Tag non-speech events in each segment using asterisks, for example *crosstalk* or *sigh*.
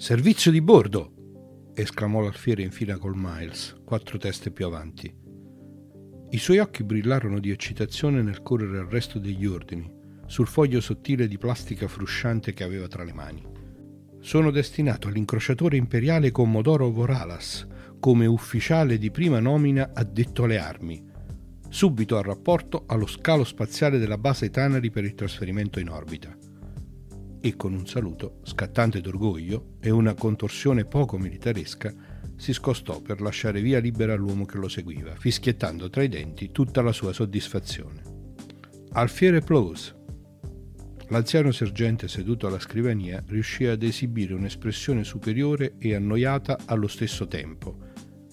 Servizio di bordo! esclamò l'alfiere in fila col Miles, quattro teste più avanti. I suoi occhi brillarono di eccitazione nel correre al resto degli ordini, sul foglio sottile di plastica frusciante che aveva tra le mani. Sono destinato all'incrociatore imperiale Commodoro Voralas, come ufficiale di prima nomina addetto alle armi, subito a rapporto allo scalo spaziale della base Tanari per il trasferimento in orbita e con un saluto scattante d'orgoglio e una contorsione poco militaresca si scostò per lasciare via libera all'uomo che lo seguiva, fischiettando tra i denti tutta la sua soddisfazione. Alfiere Plose. L'anziano sergente seduto alla scrivania riuscì ad esibire un'espressione superiore e annoiata allo stesso tempo,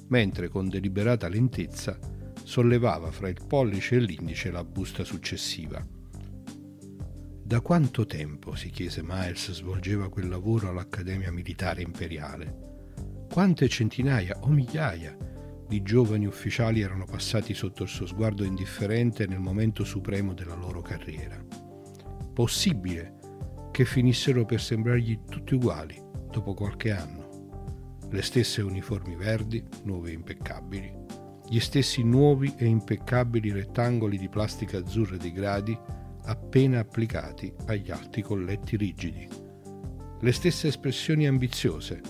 mentre con deliberata lentezza sollevava fra il pollice e l'indice la busta successiva. Da quanto tempo, si chiese Miles, svolgeva quel lavoro all'Accademia Militare Imperiale? Quante centinaia o migliaia di giovani ufficiali erano passati sotto il suo sguardo indifferente nel momento supremo della loro carriera? Possibile che finissero per sembrargli tutti uguali dopo qualche anno? Le stesse uniformi verdi, nuove e impeccabili, gli stessi nuovi e impeccabili rettangoli di plastica azzurra dei gradi appena applicati agli alti colletti rigidi. Le stesse espressioni ambiziose,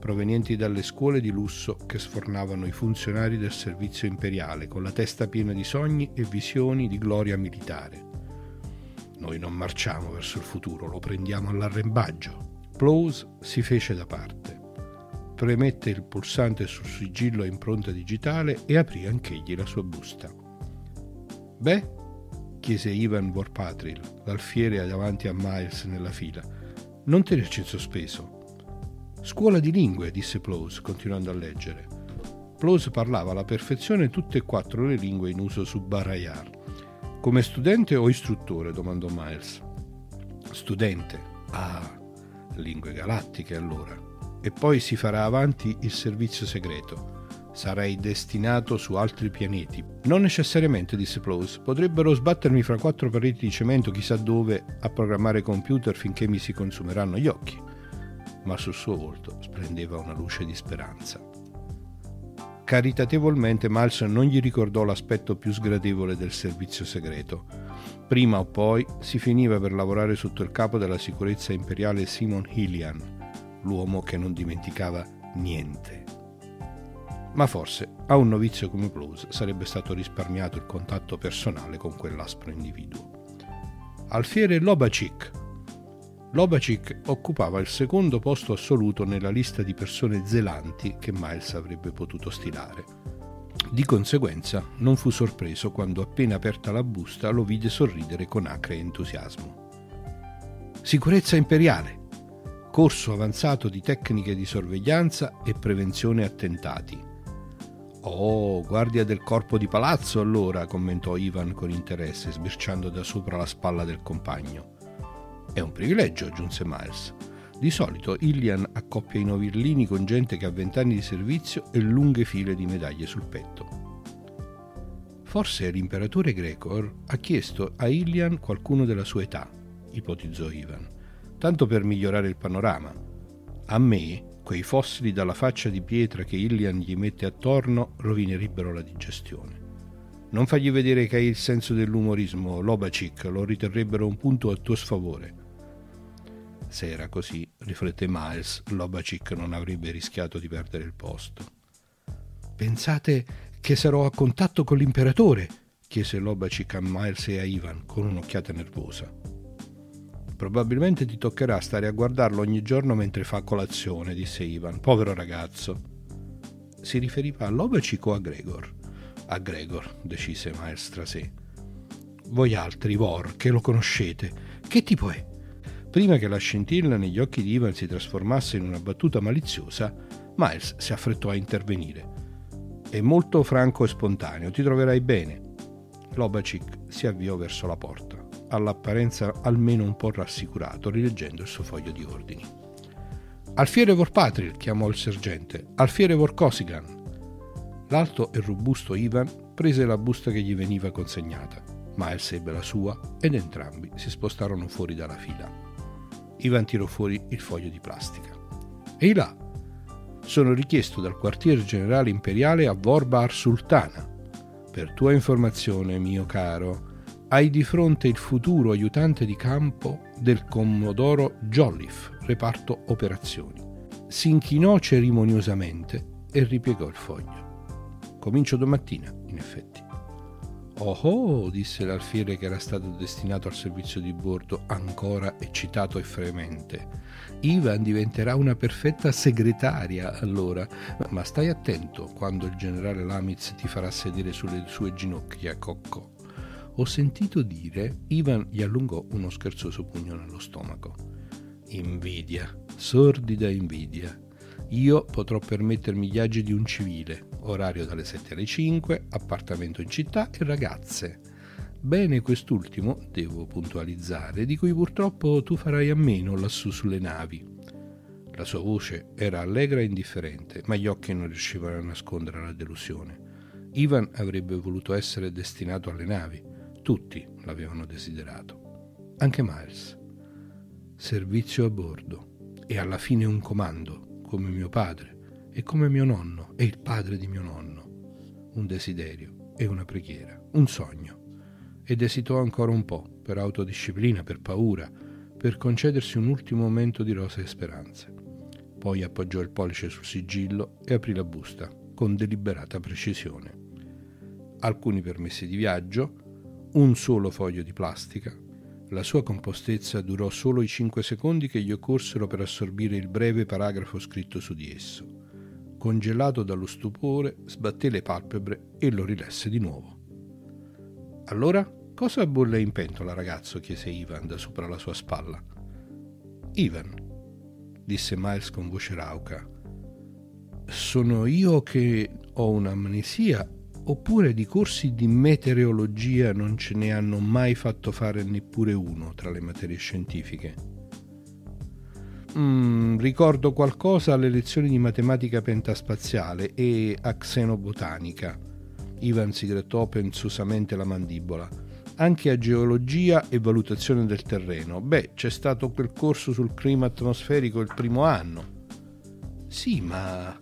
provenienti dalle scuole di lusso che sfornavano i funzionari del servizio imperiale con la testa piena di sogni e visioni di gloria militare. Noi non marciamo verso il futuro, lo prendiamo all'arrembaggio. Plowes si fece da parte. Premette il pulsante sul sigillo a impronta digitale e aprì anch'egli la sua busta. Beh, chiese Ivan Vorpatril, l'alfiere davanti a Miles nella fila. Non tenerci in sospeso. Scuola di lingue, disse Plose, continuando a leggere. Plose parlava alla perfezione tutte e quattro le lingue in uso su Barayar. Come studente o istruttore? domandò Miles. Studente. Ah, lingue galattiche allora. E poi si farà avanti il servizio segreto. Sarei destinato su altri pianeti. Non necessariamente, disse Plose. Potrebbero sbattermi fra quattro pareti di cemento chissà dove a programmare computer finché mi si consumeranno gli occhi. Ma sul suo volto splendeva una luce di speranza. Caritatevolmente Miles non gli ricordò l'aspetto più sgradevole del servizio segreto. Prima o poi si finiva per lavorare sotto il capo della sicurezza imperiale Simon Hillian, l'uomo che non dimenticava niente ma forse a un novizio come Blues sarebbe stato risparmiato il contatto personale con quell'aspro individuo. Alfiere Lobacik. Lobacik occupava il secondo posto assoluto nella lista di persone zelanti che Miles avrebbe potuto stilare. Di conseguenza non fu sorpreso quando appena aperta la busta lo vide sorridere con acre entusiasmo. Sicurezza imperiale! Corso avanzato di tecniche di sorveglianza e prevenzione attentati Oh, guardia del corpo di palazzo allora, commentò Ivan con interesse, sbirciando da sopra la spalla del compagno. È un privilegio, aggiunse Miles. Di solito Ilian accoppia i novillini con gente che ha vent'anni di servizio e lunghe file di medaglie sul petto. Forse l'imperatore Gregor ha chiesto a Ilian qualcuno della sua età, ipotizzò Ivan, tanto per migliorare il panorama. A me, quei fossili dalla faccia di pietra che Ilian gli mette attorno rovinerebbero la digestione. Non fagli vedere che hai il senso dell'umorismo, Lobacic, lo riterrebbero un punto a tuo sfavore. Se era così, riflette Miles, Lobacic non avrebbe rischiato di perdere il posto. Pensate che sarò a contatto con l'imperatore? chiese Lobacic a Miles e a Ivan con un'occhiata nervosa. Probabilmente ti toccherà stare a guardarlo ogni giorno mentre fa colazione, disse Ivan. Povero ragazzo. Si riferiva a Lobacic o a Gregor? A Gregor, decise Miles tra sé. Voi altri, Vor, che lo conoscete, che tipo è? Prima che la scintilla negli occhi di Ivan si trasformasse in una battuta maliziosa, Miles si affrettò a intervenire. È molto franco e spontaneo, ti troverai bene. Lobacic si avviò verso la porta, all'apparenza almeno un po' rassicurato, rileggendo il suo foglio di ordini. Alfiere Vorpatril, chiamò il sergente. Alfiere Vorkosigan. L'alto e robusto Ivan prese la busta che gli veniva consegnata. Miles ebbe la sua ed entrambi si spostarono fuori dalla fila. Ivan tirò fuori il foglio di plastica. Ehi là, sono richiesto dal quartier generale imperiale a Vorbar Sultana. Per tua informazione, mio caro, hai di fronte il futuro aiutante di campo del commodoro Jolliffe, reparto operazioni. Si inchinò cerimoniosamente e ripiegò il foglio. Comincio domattina, in effetti. Oh oh, disse l'alfiere che era stato destinato al servizio di bordo, ancora eccitato e fremente. Ivan diventerà una perfetta segretaria allora, ma stai attento quando il generale Lamitz ti farà sedere sulle sue ginocchia, Cocco. Ho sentito dire, Ivan gli allungò uno scherzoso pugno nello stomaco. Invidia, sordida invidia. Io potrò permettermi gli agi di un civile, orario dalle 7 alle 5, appartamento in città e ragazze. Bene quest'ultimo, devo puntualizzare, di cui purtroppo tu farai a meno lassù sulle navi. La sua voce era allegra e indifferente, ma gli occhi non riuscivano a nascondere la delusione. Ivan avrebbe voluto essere destinato alle navi. Tutti l'avevano desiderato. Anche Miles. Servizio a bordo. E alla fine un comando, come mio padre, e come mio nonno, e il padre di mio nonno. Un desiderio e una preghiera, un sogno ed esitò ancora un po', per autodisciplina, per paura, per concedersi un ultimo momento di rosee speranze. Poi appoggiò il pollice sul sigillo e aprì la busta, con deliberata precisione. Alcuni permessi di viaggio, un solo foglio di plastica. La sua compostezza durò solo i cinque secondi che gli occorsero per assorbire il breve paragrafo scritto su di esso. Congelato dallo stupore, sbatté le palpebre e lo rilesse di nuovo. Allora, cosa bolle in pentola, ragazzo? chiese Ivan da sopra la sua spalla. Ivan, disse Miles con voce rauca, sono io che ho un'amnesia oppure di corsi di meteorologia non ce ne hanno mai fatto fare neppure uno tra le materie scientifiche? Mm, ricordo qualcosa alle lezioni di matematica pentaspaziale e a xenobotanica Ivan si grattò pensosamente la mandibola. Anche a geologia e valutazione del terreno. Beh, c'è stato quel corso sul clima atmosferico il primo anno. Sì, ma...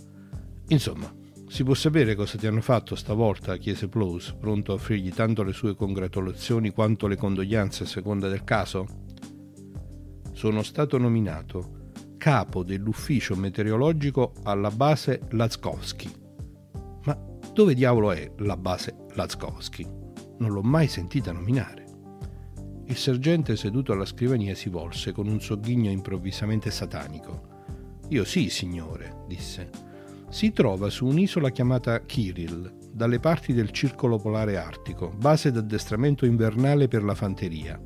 Insomma, si può sapere cosa ti hanno fatto stavolta? chiese Plous, pronto a offrirgli tanto le sue congratulazioni quanto le condoglianze a seconda del caso. Sono stato nominato capo dell'ufficio meteorologico alla base Lazkowski. Dove diavolo è la base Lazkowski? Non l'ho mai sentita nominare. Il sergente seduto alla scrivania si volse con un sogghigno improvvisamente satanico. Io sì, signore, disse. Si trova su un'isola chiamata Kiril, dalle parti del circolo polare artico, base d'addestramento invernale per la fanteria.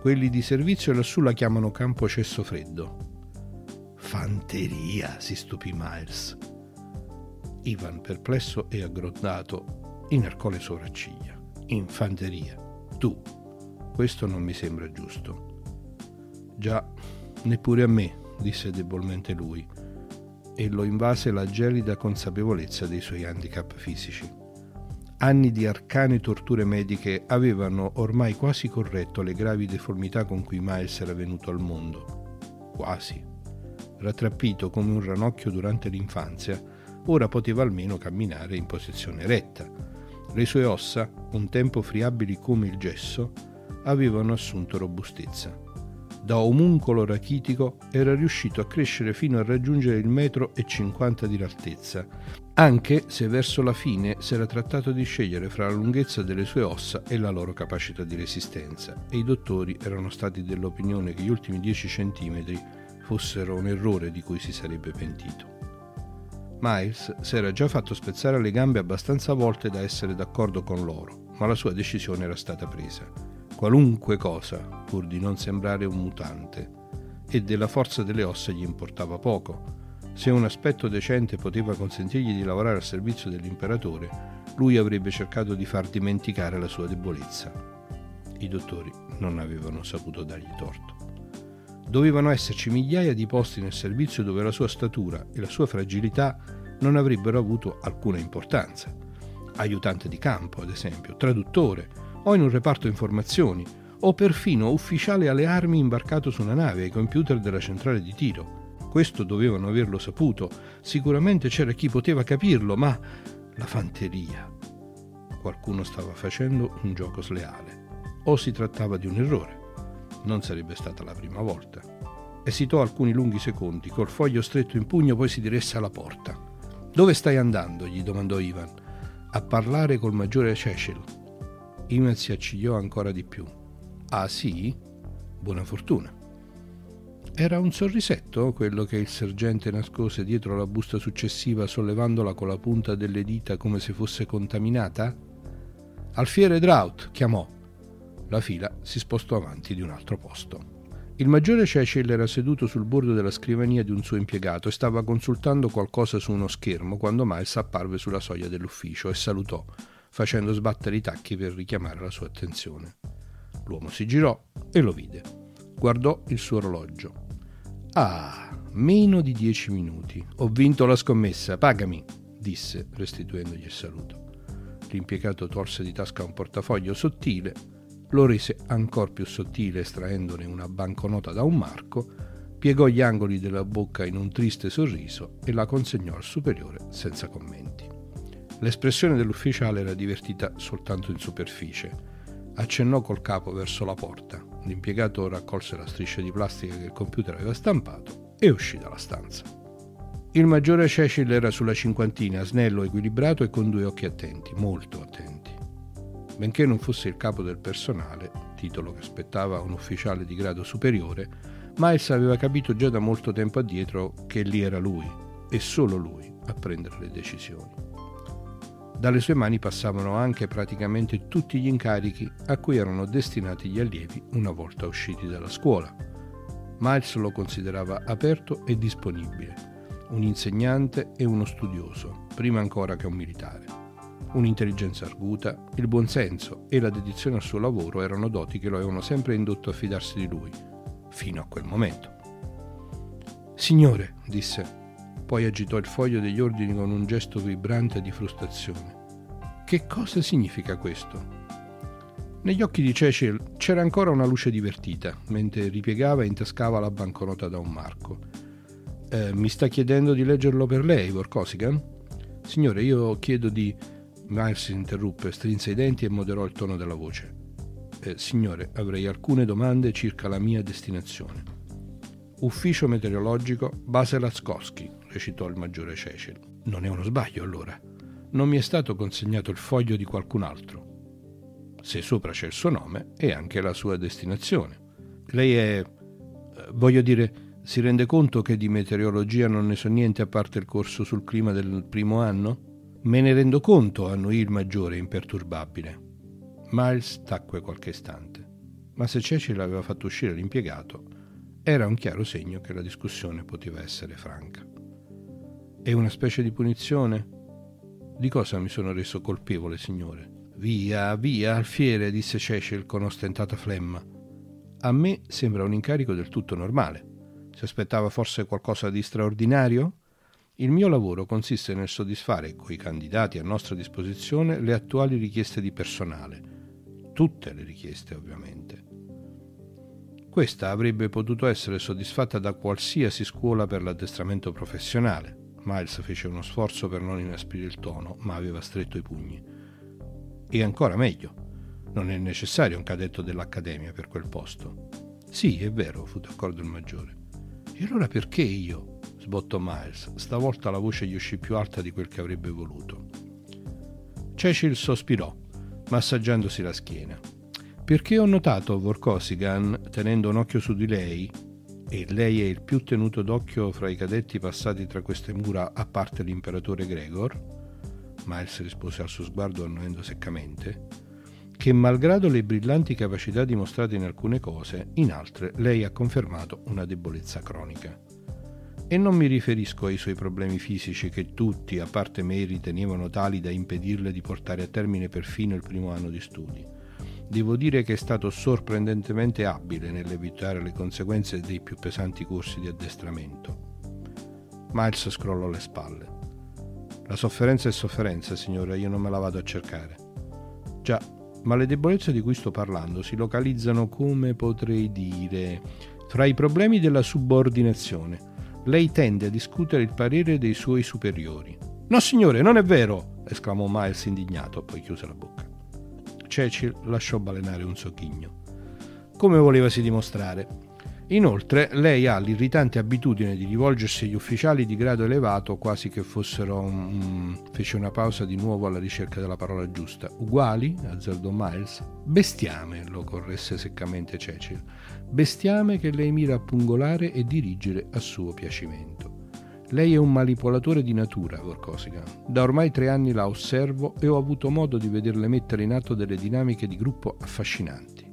Quelli di servizio lassù la chiamano campo cesso freddo. Fanteria, si stupì Miles. Ivan, perplesso e aggrondato, inarcò le sopracciglia. Infanteria. Tu. Questo non mi sembra giusto. Già, neppure a me, disse debolmente lui, e lo invase la gelida consapevolezza dei suoi handicap fisici. Anni di arcane torture mediche avevano ormai quasi corretto le gravi deformità con cui Miles era venuto al mondo. Quasi. Rattrappito come un ranocchio durante l'infanzia, ora poteva almeno camminare in posizione retta. Le sue ossa, un tempo friabili come il gesso, avevano assunto robustezza. Da omuncolo rachitico era riuscito a crescere fino a raggiungere il metro e cinquanta di altezza, anche se verso la fine si era trattato di scegliere fra la lunghezza delle sue ossa e la loro capacità di resistenza, e i dottori erano stati dell'opinione che gli ultimi 10 centimetri fossero un errore di cui si sarebbe pentito. Miles si era già fatto spezzare le gambe abbastanza volte da essere d'accordo con loro, ma la sua decisione era stata presa. Qualunque cosa, pur di non sembrare un mutante, e della forza delle ossa gli importava poco. Se un aspetto decente poteva consentirgli di lavorare al servizio dell'imperatore, lui avrebbe cercato di far dimenticare la sua debolezza. I dottori non avevano saputo dargli torto. Dovevano esserci migliaia di posti nel servizio dove la sua statura e la sua fragilità non avrebbero avuto alcuna importanza. Aiutante di campo, ad esempio, traduttore, o in un reparto informazioni, o perfino ufficiale alle armi imbarcato su una nave ai computer della centrale di tiro. Questo dovevano averlo saputo, sicuramente c'era chi poteva capirlo, ma la fanteria. Qualcuno stava facendo un gioco sleale, o si trattava di un errore non sarebbe stata la prima volta. Esitò alcuni lunghi secondi, col foglio stretto in pugno, poi si diresse alla porta. Dove stai andando? gli domandò Ivan. A parlare col maggiore Cecil. Ivan si accigliò ancora di più. Ah sì? Buona fortuna. Era un sorrisetto quello che il sergente nascose dietro la busta successiva sollevandola con la punta delle dita come se fosse contaminata? Alfiere Draut chiamò la fila si spostò avanti di un altro posto. Il maggiore Cecil era seduto sul bordo della scrivania di un suo impiegato e stava consultando qualcosa su uno schermo quando Miles apparve sulla soglia dell'ufficio e salutò, facendo sbattere i tacchi per richiamare la sua attenzione. L'uomo si girò e lo vide. Guardò il suo orologio. Ah, meno di dieci minuti. Ho vinto la scommessa, pagami, disse, restituendogli il saluto. L'impiegato tolse di tasca un portafoglio sottile lo rese ancora più sottile estraendone una banconota da un marco, piegò gli angoli della bocca in un triste sorriso e la consegnò al superiore senza commenti. L'espressione dell'ufficiale era divertita soltanto in superficie. Accennò col capo verso la porta. L'impiegato raccolse la striscia di plastica che il computer aveva stampato e uscì dalla stanza. Il maggiore Cecil era sulla cinquantina, snello, equilibrato e con due occhi attenti, molto attenti. Benché non fosse il capo del personale, titolo che spettava a un ufficiale di grado superiore, Miles aveva capito già da molto tempo addietro che lì era lui, e solo lui, a prendere le decisioni. Dalle sue mani passavano anche praticamente tutti gli incarichi a cui erano destinati gli allievi una volta usciti dalla scuola. Miles lo considerava aperto e disponibile, un insegnante e uno studioso, prima ancora che un militare. Un'intelligenza arguta, il buonsenso e la dedizione al suo lavoro erano doti che lo avevano sempre indotto a fidarsi di lui, fino a quel momento. Signore, disse, poi agitò il foglio degli ordini con un gesto vibrante di frustrazione. Che cosa significa questo? Negli occhi di Cecil c'era ancora una luce divertita, mentre ripiegava e intascava la banconota da un marco. Eh, mi sta chiedendo di leggerlo per lei, Vorkosigan? Signore, io chiedo di Miles interruppe, strinse i denti e moderò il tono della voce. Eh, signore, avrei alcune domande circa la mia destinazione. Ufficio meteorologico Base Laskowski, recitò il maggiore Cecil. Non è uno sbaglio allora. Non mi è stato consegnato il foglio di qualcun altro. Se sopra c'è il suo nome e anche la sua destinazione. Lei è... Eh, voglio dire, si rende conto che di meteorologia non ne so niente a parte il corso sul clima del primo anno? Me ne rendo conto, annuì il maggiore imperturbabile. Miles tacque qualche istante, ma se Cecil aveva fatto uscire l'impiegato, era un chiaro segno che la discussione poteva essere franca. È una specie di punizione? Di cosa mi sono reso colpevole, signore? Via, via, alfiere, disse Cecil con ostentata flemma. A me sembra un incarico del tutto normale. Si aspettava forse qualcosa di straordinario? Il mio lavoro consiste nel soddisfare coi candidati a nostra disposizione le attuali richieste di personale. Tutte le richieste, ovviamente. Questa avrebbe potuto essere soddisfatta da qualsiasi scuola per l'addestramento professionale. Miles fece uno sforzo per non inasprire il tono, ma aveva stretto i pugni. E ancora meglio, non è necessario un cadetto dell'accademia per quel posto. Sì, è vero, fu d'accordo il maggiore. E allora perché io? sbottò Miles. Stavolta la voce gli uscì più alta di quel che avrebbe voluto. Cecil sospirò, massaggiandosi la schiena. Perché ho notato Vorkosigan, tenendo un occhio su di lei, e lei è il più tenuto d'occhio fra i cadetti passati tra queste mura a parte l'imperatore Gregor, Miles rispose al suo sguardo annuendo seccamente, che malgrado le brillanti capacità dimostrate in alcune cose, in altre lei ha confermato una debolezza cronica. E non mi riferisco ai suoi problemi fisici che tutti, a parte me, ritenevano tali da impedirle di portare a termine perfino il primo anno di studi devo dire che è stato sorprendentemente abile nell'evitare le conseguenze dei più pesanti corsi di addestramento. Miles scrollò le spalle. La sofferenza è sofferenza, signora, io non me la vado a cercare. Già, ma le debolezze di cui sto parlando si localizzano, come potrei dire, fra i problemi della subordinazione. Lei tende a discutere il parere dei suoi superiori. No, signore, non è vero! esclamò Miles indignato, poi chiuse la bocca. Cecil lasciò balenare un socchigno. Come volevasi dimostrare? Inoltre, lei ha l'irritante abitudine di rivolgersi agli ufficiali di grado elevato quasi che fossero un... fece una pausa di nuovo alla ricerca della parola giusta. Uguali? azzardò Miles. Bestiame, lo corresse seccamente Cecil. Bestiame che lei mira a pungolare e dirigere a suo piacimento. Lei è un manipolatore di natura, Vorkosigan. Da ormai tre anni la osservo e ho avuto modo di vederle mettere in atto delle dinamiche di gruppo affascinanti.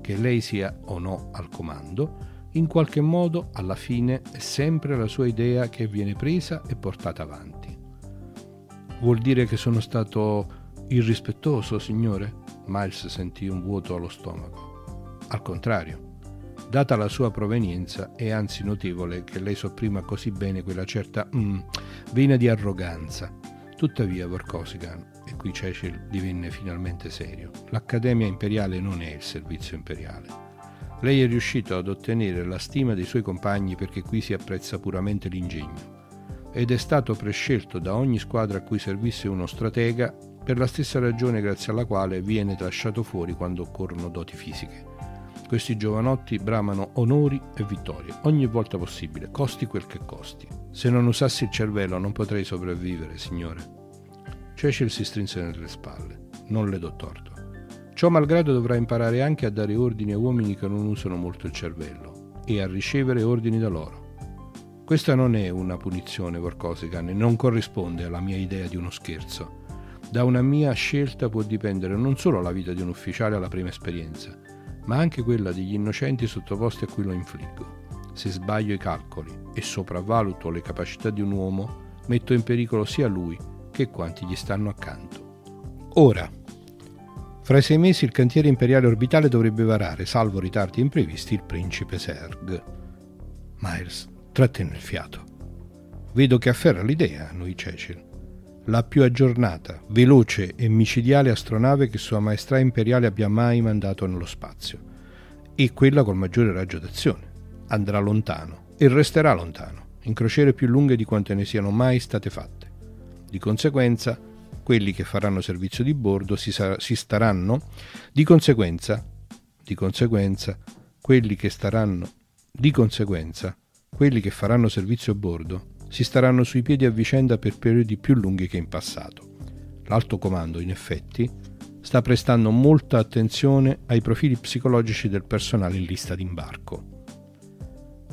Che lei sia o no al comando, in qualche modo alla fine è sempre la sua idea che viene presa e portata avanti. Vuol dire che sono stato irrispettoso, signore? Miles sentì un vuoto allo stomaco. Al contrario, Data la sua provenienza, è anzi notevole che lei sopprima così bene quella certa mm, vena di arroganza. Tuttavia, Vorkosigan, e qui Cecil divenne finalmente serio, l'Accademia Imperiale non è il servizio imperiale. Lei è riuscito ad ottenere la stima dei suoi compagni perché qui si apprezza puramente l'ingegno ed è stato prescelto da ogni squadra a cui servisse uno stratega per la stessa ragione grazie alla quale viene lasciato fuori quando occorrono doti fisiche. Questi giovanotti bramano onori e vittorie, ogni volta possibile, costi quel che costi. Se non usassi il cervello non potrei sopravvivere, signore. Cecil si strinse nelle spalle. Non le do torto. Ciò malgrado dovrà imparare anche a dare ordini a uomini che non usano molto il cervello e a ricevere ordini da loro. Questa non è una punizione, Vorkosigan, e non corrisponde alla mia idea di uno scherzo. Da una mia scelta può dipendere non solo la vita di un ufficiale alla prima esperienza, ma anche quella degli innocenti sottoposti a cui lo infliggo. Se sbaglio i calcoli e sopravvaluto le capacità di un uomo, metto in pericolo sia lui che quanti gli stanno accanto. Ora, fra i sei mesi il cantiere imperiale orbitale dovrebbe varare, salvo ritardi imprevisti, il principe Serg. Miles trattenne il fiato. Vedo che afferra l'idea, noi Cecil la più aggiornata, veloce e micidiale astronave che Sua Maestà Imperiale abbia mai mandato nello spazio e quella col maggiore raggio d'azione. Andrà lontano e resterà lontano, in crociere più lunghe di quante ne siano mai state fatte. Di conseguenza, quelli che faranno servizio di bordo si, sa- si staranno, di conseguenza, di conseguenza, quelli che staranno, di conseguenza, quelli che faranno servizio a bordo si staranno sui piedi a vicenda per periodi più lunghi che in passato. L'alto comando, in effetti, sta prestando molta attenzione ai profili psicologici del personale in lista d'imbarco.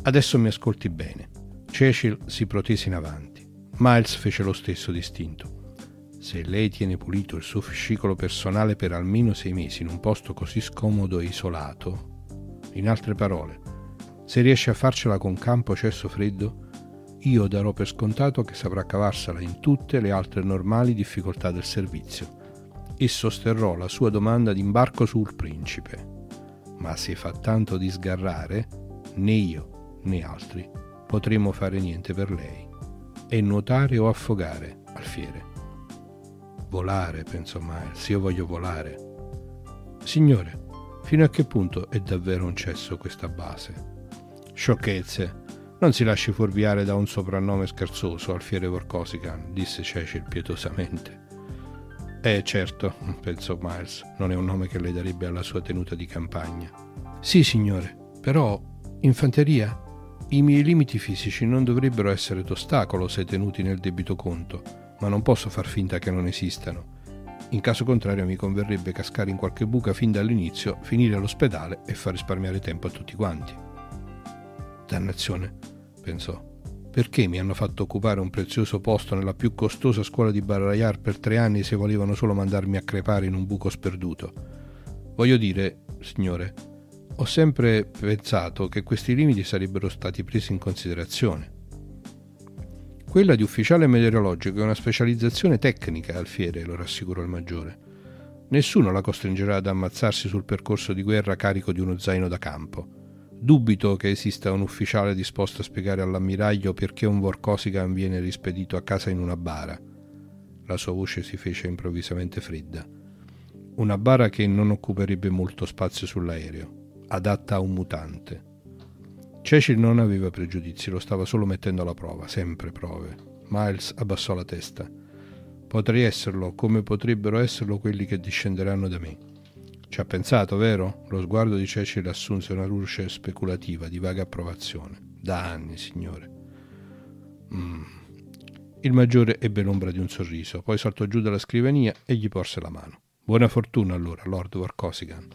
Adesso mi ascolti bene. Cecil si protese in avanti. Miles fece lo stesso distinto. Se lei tiene pulito il suo fascicolo personale per almeno sei mesi in un posto così scomodo e isolato, in altre parole, se riesce a farcela con campo cesso freddo, io darò per scontato che saprà cavarsela in tutte le altre normali difficoltà del servizio e sosterrò la sua domanda d'imbarco sul principe. ma se fa tanto di sgarrare, né io né altri potremo fare niente per lei. E nuotare o affogare, Alfiere. Volare, pensò Miles, io voglio volare. Signore, fino a che punto è davvero un cesso questa base? Sciocchezze. Non si lasci fuorviare da un soprannome scherzoso, Alfiere Vorcosican, disse Cecil pietosamente. Eh, certo, pensò Miles, non è un nome che le darebbe alla sua tenuta di campagna. Sì, signore, però, infanteria? I miei limiti fisici non dovrebbero essere d'ostacolo se tenuti nel debito conto, ma non posso far finta che non esistano. In caso contrario mi converrebbe cascare in qualche buca fin dall'inizio, finire all'ospedale e far risparmiare tempo a tutti quanti. Dannazione, pensò. Perché mi hanno fatto occupare un prezioso posto nella più costosa scuola di Barrayar per tre anni se volevano solo mandarmi a crepare in un buco sperduto? Voglio dire, signore, ho sempre pensato che questi limiti sarebbero stati presi in considerazione. Quella di ufficiale meteorologico è una specializzazione tecnica, Alfiere, lo rassicurò il maggiore. Nessuno la costringerà ad ammazzarsi sul percorso di guerra carico di uno zaino da campo. Dubito che esista un ufficiale disposto a spiegare all'ammiraglio perché un Vorkosigan viene rispedito a casa in una bara. La sua voce si fece improvvisamente fredda. Una bara che non occuperebbe molto spazio sull'aereo, adatta a un mutante. Cecil non aveva pregiudizi, lo stava solo mettendo alla prova, sempre prove. Miles abbassò la testa. Potrei esserlo, come potrebbero esserlo quelli che discenderanno da me. Ci ha pensato, vero? Lo sguardo di Cecil assunse una luce speculativa, di vaga approvazione. Da anni, signore. Mm. Il maggiore ebbe l'ombra di un sorriso, poi saltò giù dalla scrivania e gli porse la mano. Buona fortuna allora, Lord Warcosigan.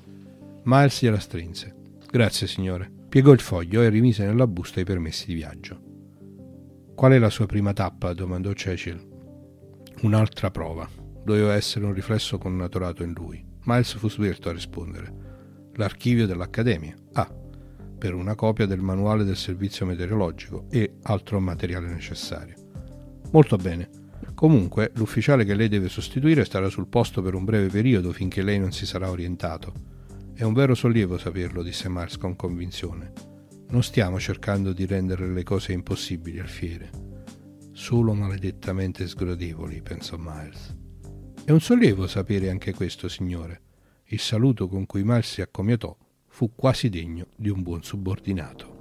Miles gliela strinse. Grazie, signore. Piegò il foglio e rimise nella busta i permessi di viaggio. Qual è la sua prima tappa? domandò Cecil. Un'altra prova. Doveva essere un riflesso connaturato in lui. Miles fu svelto a rispondere. L'archivio dell'Accademia. Ah, per una copia del manuale del servizio meteorologico e altro materiale necessario. Molto bene. Comunque, l'ufficiale che lei deve sostituire starà sul posto per un breve periodo finché lei non si sarà orientato. È un vero sollievo saperlo, disse Miles con convinzione. Non stiamo cercando di rendere le cose impossibili, Alfiere. Solo maledettamente sgradevoli, pensò Miles. È un sollievo sapere anche questo, signore. Il saluto con cui Miles si accomiatò fu quasi degno di un buon subordinato.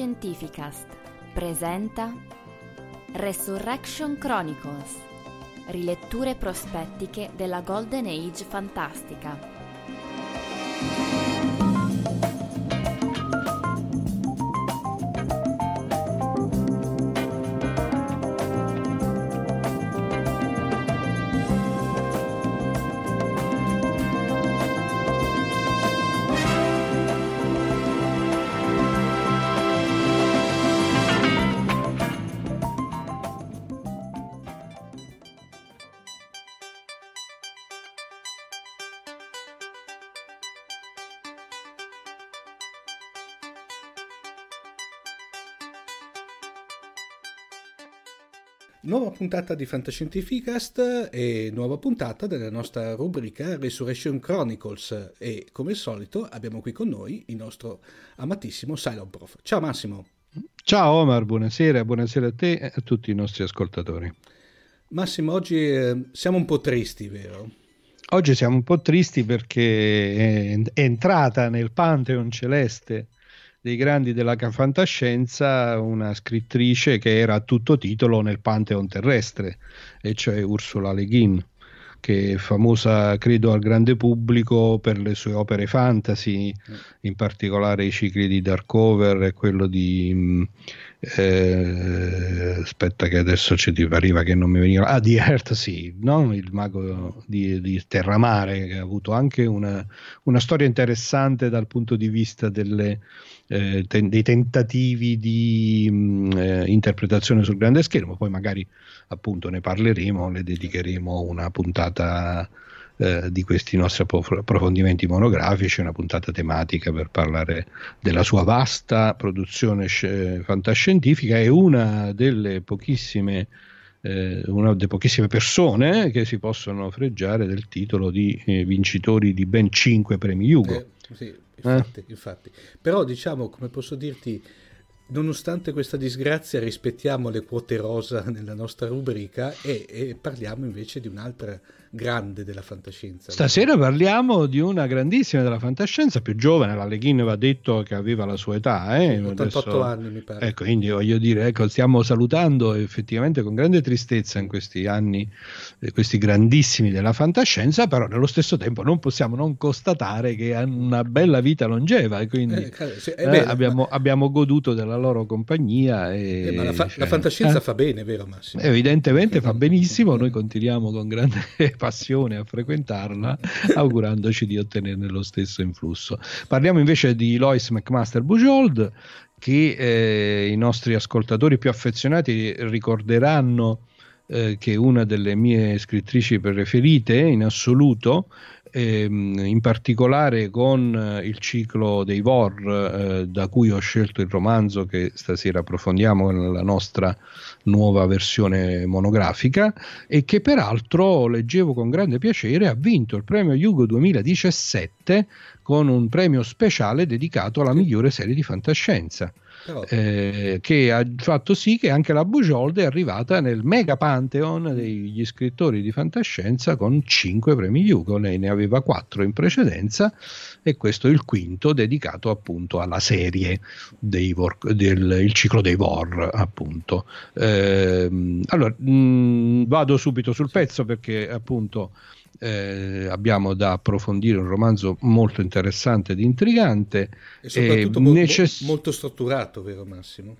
Fantascientificast presenta Resurrection Chronicles Riletture prospettiche della Golden Age fantastica Nuova puntata di Fantascientificast e nuova puntata della nostra rubrica Resurrection Chronicles e come al solito abbiamo qui con noi il nostro amatissimo Cylon Prof. Ciao Massimo. Ciao Omar, buonasera, buonasera a te e a tutti i nostri ascoltatori. Massimo, oggi eh, siamo un po' tristi, vero? Oggi siamo un po' tristi perché è entrata nel Pantheon celeste dei grandi della fantascienza, una scrittrice che era a tutto titolo nel Pantheon terrestre, e cioè Ursula Le Guin che è famosa credo al grande pubblico per le sue opere fantasy, mm. in particolare i cicli di Darkover e quello di mm, eh, aspetta che adesso ci pareva che non mi veniva ah di Earthsea no? il mago di, di Terramare che ha avuto anche una, una storia interessante dal punto di vista delle, eh, ten, dei tentativi di mh, mm, eh, interpretazione sul grande schermo poi magari appunto ne parleremo le dedicheremo una puntata eh, di questi nostri approfondimenti monografici, una puntata tematica per parlare della sua vasta produzione sc- fantascientifica e una delle pochissime eh, una delle pochissime persone che si possono freggiare del titolo di eh, vincitori di ben 5 premi Hugo. Eh, sì, infatti, infatti. Però diciamo, come posso dirti, Nonostante questa disgrazia rispettiamo le quote rosa nella nostra rubrica e, e parliamo invece di un'altra grande della fantascienza. Stasera parliamo di una grandissima della fantascienza, più giovane, la Leghin va detto che aveva la sua età. Eh? 88 Adesso, anni mi pare. Ecco, quindi voglio dire, ecco, stiamo salutando effettivamente con grande tristezza in questi anni eh, questi grandissimi della fantascienza, però nello stesso tempo non possiamo non constatare che hanno una bella vita longeva e quindi eh, sì, eh, beh, abbiamo, ma... abbiamo, goduto della loro compagnia. E, eh, la, fa- cioè, la fantascienza fa bene, vero Massimo? Evidentemente fa benissimo, noi continuiamo con grande passione a frequentarla, *laughs* augurandoci di ottenerne lo stesso influsso. Parliamo invece di Lois McMaster Bujold, che eh, i nostri ascoltatori più affezionati ricorderanno eh, che è una delle mie scrittrici preferite in assoluto, ehm, in particolare con eh, il ciclo dei Vor, eh, da cui ho scelto il romanzo che stasera approfondiamo nella nostra nuova versione monografica e che peraltro leggevo con grande piacere, ha vinto il premio Yugo 2017 con un premio speciale dedicato alla migliore serie di fantascienza. Eh, che ha fatto sì che anche la Bujold è arrivata nel mega pantheon degli scrittori di fantascienza con 5 premi Hugo, lei ne aveva 4 in precedenza e questo è il quinto dedicato appunto alla serie dei Vor, del il ciclo dei Vor appunto. Eh, allora mh, mm, vado subito sul pezzo perché appunto eh, abbiamo da approfondire un romanzo molto interessante ed intrigante e soprattutto e mo- necess- molto strutturato, vero Massimo?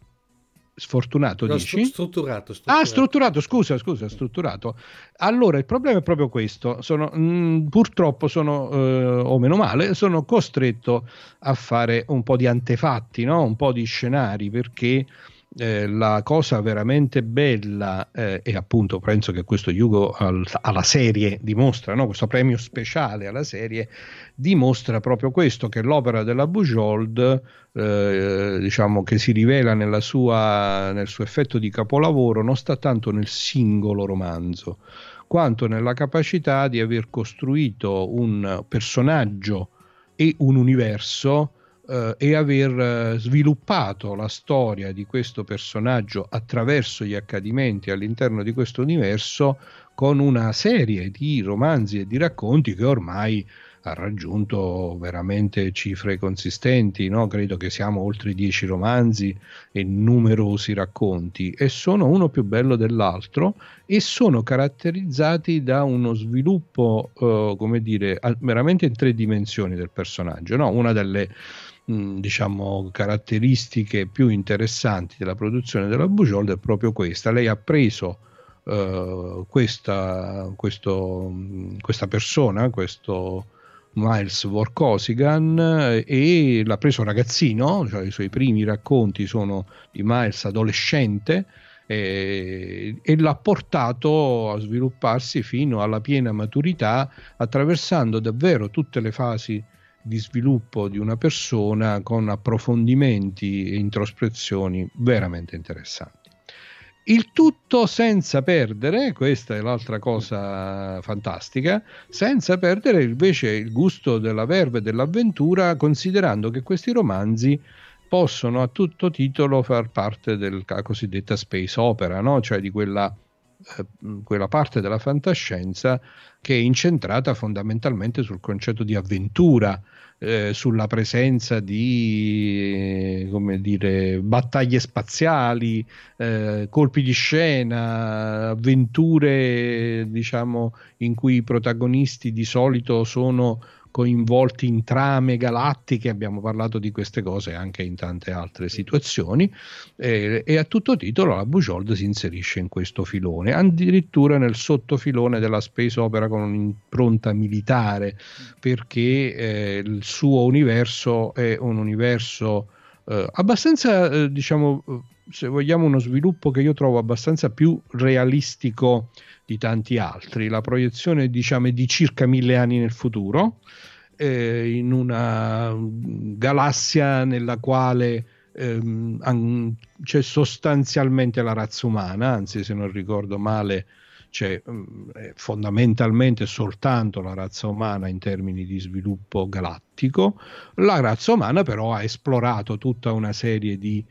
Sfortunato, no, dici? Strutturato, strutturato, Ah, strutturato, scusa, scusa, strutturato. Allora, il problema è proprio questo. Sono, mh, mm, purtroppo sono, eh, o meno male, sono costretto a fare un po' di antefatti, no? un po' di scenari, perché eh, la cosa veramente bella eh, e appunto penso che questo Yugo al, alla serie dimostra, no? questo premio speciale alla serie dimostra proprio questo, che l'opera della Bujold eh, diciamo che si rivela sua, nel suo effetto di capolavoro non sta tanto nel singolo romanzo quanto nella capacità di aver costruito un personaggio e un universo eh, e aver eh, sviluppato la storia di questo personaggio attraverso gli accadimenti all'interno di questo universo con una serie di romanzi e di racconti che ormai ha raggiunto veramente cifre consistenti, no? credo che siamo oltre dieci romanzi e numerosi racconti e sono uno più bello dell'altro e sono caratterizzati da uno sviluppo, eh, come dire, veramente in tre dimensioni del personaggio. No? Una delle diciamo, caratteristiche più interessanti della produzione della Bujold è proprio questa. Lei ha preso uh, questa, questo, questa persona, questo Miles Vorkosigan e l'ha preso ragazzino, cioè i suoi primi racconti sono di Miles adolescente e, e l'ha portato a svilupparsi fino alla piena maturità attraversando davvero tutte le fasi di sviluppo di una persona con approfondimenti e introspezioni veramente interessanti. Il tutto senza perdere, questa è l'altra cosa fantastica, senza perdere invece il gusto della verve dell'avventura, considerando che questi romanzi possono a tutto titolo far parte della cosiddetta space opera, no? cioè di quella eh, quella parte della fantascienza che è incentrata fondamentalmente sul concetto di avventura, eh, sulla presenza di come dire, battaglie spaziali, eh, colpi di scena, avventure diciamo, in cui i protagonisti di solito sono coinvolti in trame galattiche, abbiamo parlato di queste cose anche in tante altre situazioni, eh, e a tutto titolo la Bujold si inserisce in questo filone, addirittura nel sottofilone della space opera con un'impronta militare, perché eh, il suo universo è un universo eh, abbastanza, eh, diciamo, se vogliamo uno sviluppo che io trovo abbastanza più realistico di tanti altri. La proiezione diciamo di circa mille anni nel futuro, eh, in una galassia nella quale ehm, c'è sostanzialmente la razza umana, anzi se non ricordo male c'è mm, fondamentalmente soltanto la razza umana in termini di sviluppo galattico. La razza umana però ha esplorato tutta una serie di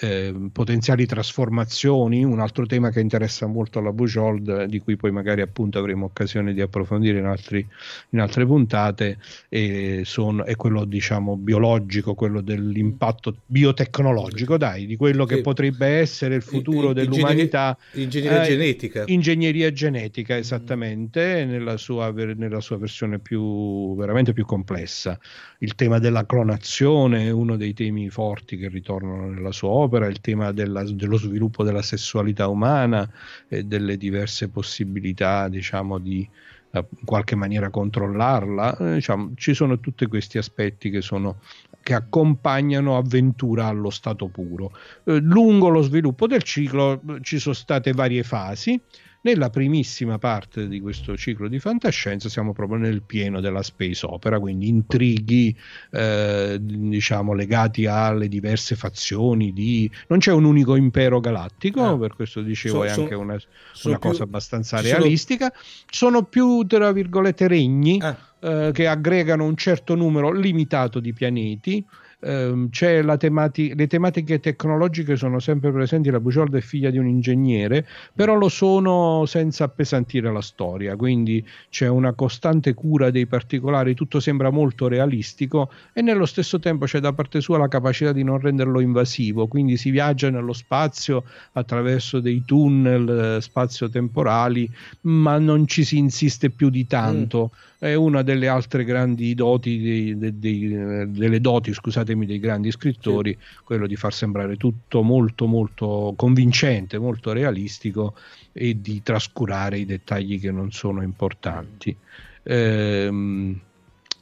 eh, potenziali trasformazioni, un altro tema che interessa molto alla Bujold, di cui poi magari appunto avremo occasione di approfondire in, altri, in altre puntate, e sono, è quello diciamo biologico, quello dell'impatto biotecnologico, dai, di quello che sì. potrebbe essere il futuro dell'umanità. Ingegneria eh, genetica. Ingegneria genetica, esattamente, mm. nella, sua, nella sua versione più, veramente più complessa. Il tema della clonazione è uno dei temi forti che ritornano nella sua opera, il tema della, dello sviluppo della sessualità umana e delle diverse possibilità, diciamo, di eh, in qualche maniera controllarla. Eh, diciamo, ci sono tutti questi aspetti che, sono, che accompagnano avventura allo stato puro. Eh, lungo lo sviluppo del ciclo ci sono state varie fasi. Nella primissima parte di questo ciclo di fantascienza siamo proprio nel pieno della space opera, quindi intrighi eh, diciamo legati alle diverse fazioni di... non c'è un unico impero galattico, eh. per questo dicevo so, è anche una, una cosa abbastanza realistica, sono... sono più tra virgolette regni eh. eh. che aggregano un certo numero limitato di pianeti ehm, temati- le tematiche tecnologiche sono sempre presenti, la Bugiorda è figlia di un ingegnere, però lo sono senza appesantire la storia, quindi c'è una costante cura dei particolari, tutto sembra molto realistico e nello stesso tempo c'è da parte sua la capacità di non renderlo invasivo, quindi si viaggia nello spazio attraverso dei tunnel eh, spazio-temporali, ma non ci si insiste più di tanto. Mm è una delle altre grandi doti dei, dei, dei, delle doti scusatemi dei grandi scrittori sì. quello di far sembrare tutto molto molto convincente molto realistico e di trascurare i dettagli che non sono importanti ehm,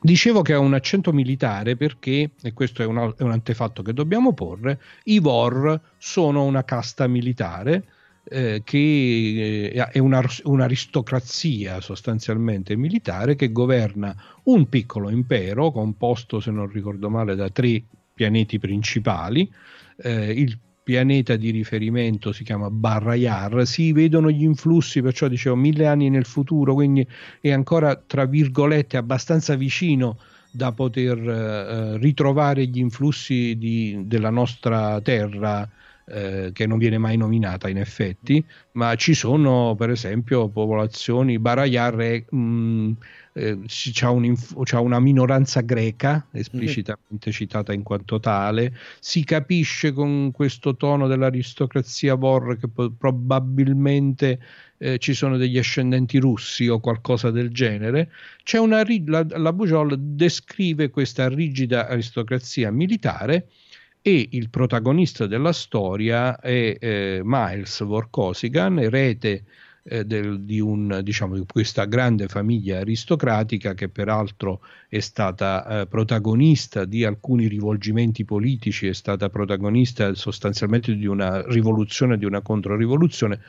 Dicevo che ha un accento militare perché, e questo è un, è un, antefatto che dobbiamo porre, i Vor sono una casta militare eh, che eh, è una, un'aristocrazia sostanzialmente militare che governa un piccolo impero composto, se non ricordo male, da tre pianeti principali. Eh, il pianeta di riferimento si chiama Barrayar, si vedono gli influssi, perciò dicevo mille anni nel futuro, quindi è ancora tra virgolette abbastanza vicino da poter eh, ritrovare gli influssi di, della nostra terra eh, che non viene mai nominata in effetti, ma ci sono per esempio popolazioni, Barayar è, mh, eh, c'ha, un, c'ha, una minoranza greca esplicitamente mm-hmm. citata in quanto tale, si capisce con questo tono dell'aristocrazia Vor che po- probabilmente eh, ci sono degli ascendenti russi o qualcosa del genere. C'è una, la, la Bujol descrive questa rigida aristocrazia militare e il protagonista della storia è eh, Miles Vorkosigan, erede eh, del, di, un, diciamo, di, questa grande famiglia aristocratica che peraltro è stata eh, protagonista di alcuni rivolgimenti politici, è stata protagonista sostanzialmente di una rivoluzione, di una controrivoluzione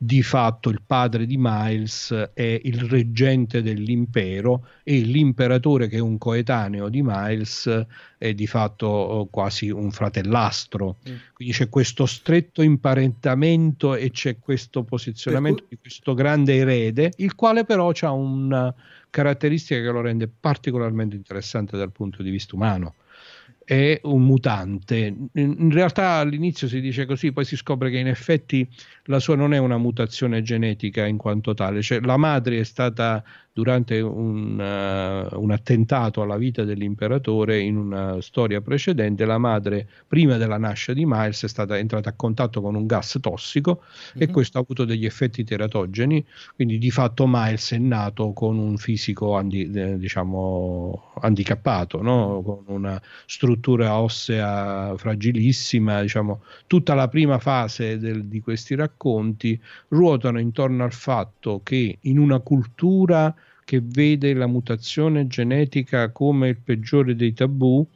di fatto il padre di Miles è il reggente dell'impero e l'imperatore che è un coetaneo di Miles è di fatto oh, quasi un fratellastro. Mm. Quindi c'è questo stretto imparentamento e c'è questo posizionamento di questo grande erede, il quale però ha una caratteristica che lo rende particolarmente interessante dal punto di vista umano è un mutante. In realtà all'inizio si dice così, poi si scopre che in effetti la sua non è una mutazione genetica in quanto tale, cioè la madre è stata durante un, uh, un, attentato alla vita dell'imperatore in una storia precedente, la madre prima della nascita di Miles è stata entrata a contatto con un gas tossico mm-hmm. e mhm. questo ha avuto degli effetti teratogeni, quindi di fatto Miles è nato con un fisico handi, eh, diciamo handicappato, no? con una struttura ossea fragilissima, diciamo, tutta la prima fase del, di questi racconti ruotano intorno al fatto che in una cultura che vede la mutazione genetica come il peggiore dei tabù,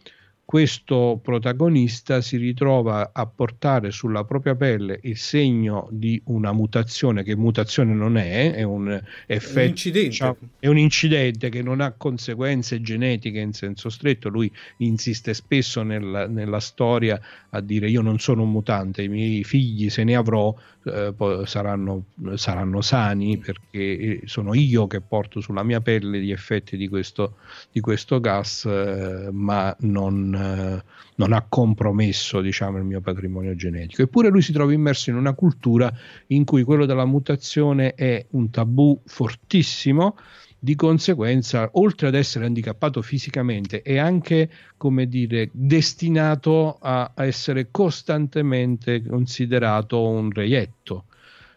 questo protagonista si ritrova a portare sulla propria pelle il segno di una mutazione che mutazione non è, è un effetto, un incidente. Diciamo, è un incidente che non ha conseguenze genetiche in senso stretto. Lui insiste spesso nel, nella storia a dire io non sono un mutante, i miei figli se ne avrò eh, saranno, saranno, sani perché sono io che porto sulla mia pelle gli effetti di questo, di questo gas, eh, ma non, eh, non, ha compromesso diciamo, il mio patrimonio genetico. Eppure lui si trova immerso in una cultura in cui quello della mutazione è un tabù fortissimo di conseguenza, oltre ad essere handicappato fisicamente, è anche, come dire, destinato a, essere costantemente considerato un reietto.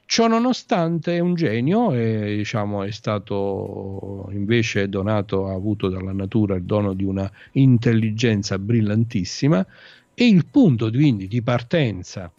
Ciò nonostante è un genio e diciamo, è stato invece donato, ha avuto dalla natura il dono di una intelligenza brillantissima. E il punto quindi di partenza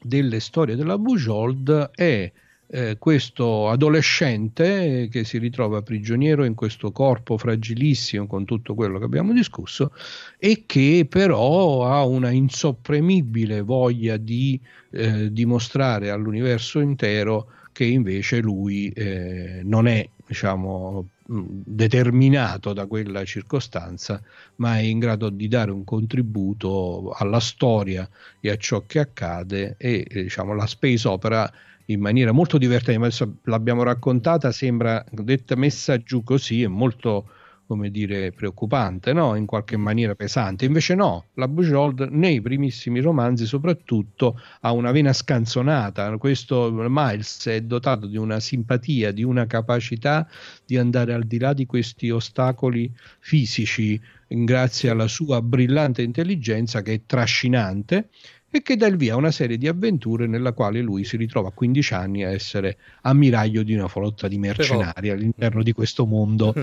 delle storie della Bujold è eh, questo adolescente che si ritrova prigioniero in questo corpo fragilissimo con tutto quello che abbiamo discusso e che però ha una insopprimibile voglia di eh, dimostrare all'universo intero che invece lui eh, non è diciamo determinato da quella circostanza, ma è in grado di dare un contributo alla storia e a ciò che accade e diciamo la space opera in maniera molto divertente, adesso l'abbiamo raccontata, sembra detta messa giù così, è molto come dire preoccupante, no? in qualche maniera pesante. Invece no, la Bujold nei primissimi romanzi soprattutto ha una vena scanzonata. Questo Miles è dotato di una simpatia, di una capacità di andare al di là di questi ostacoli fisici grazie alla sua brillante intelligenza che è trascinante e che dà il via a una serie di avventure nella quale lui si ritrova a 15 anni a essere ammiraglio di una flotta di mercenari Però... all'interno di questo mondo. *laughs*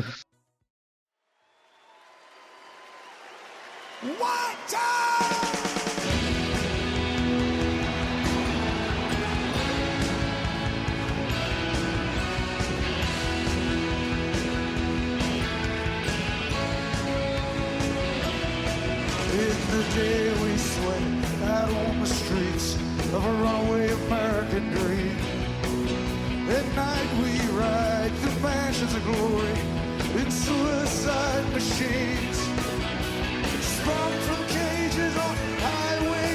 In the day of a runaway American dream. At night we ride through mansions of glory in suicide machines. Sprung from cages on Highway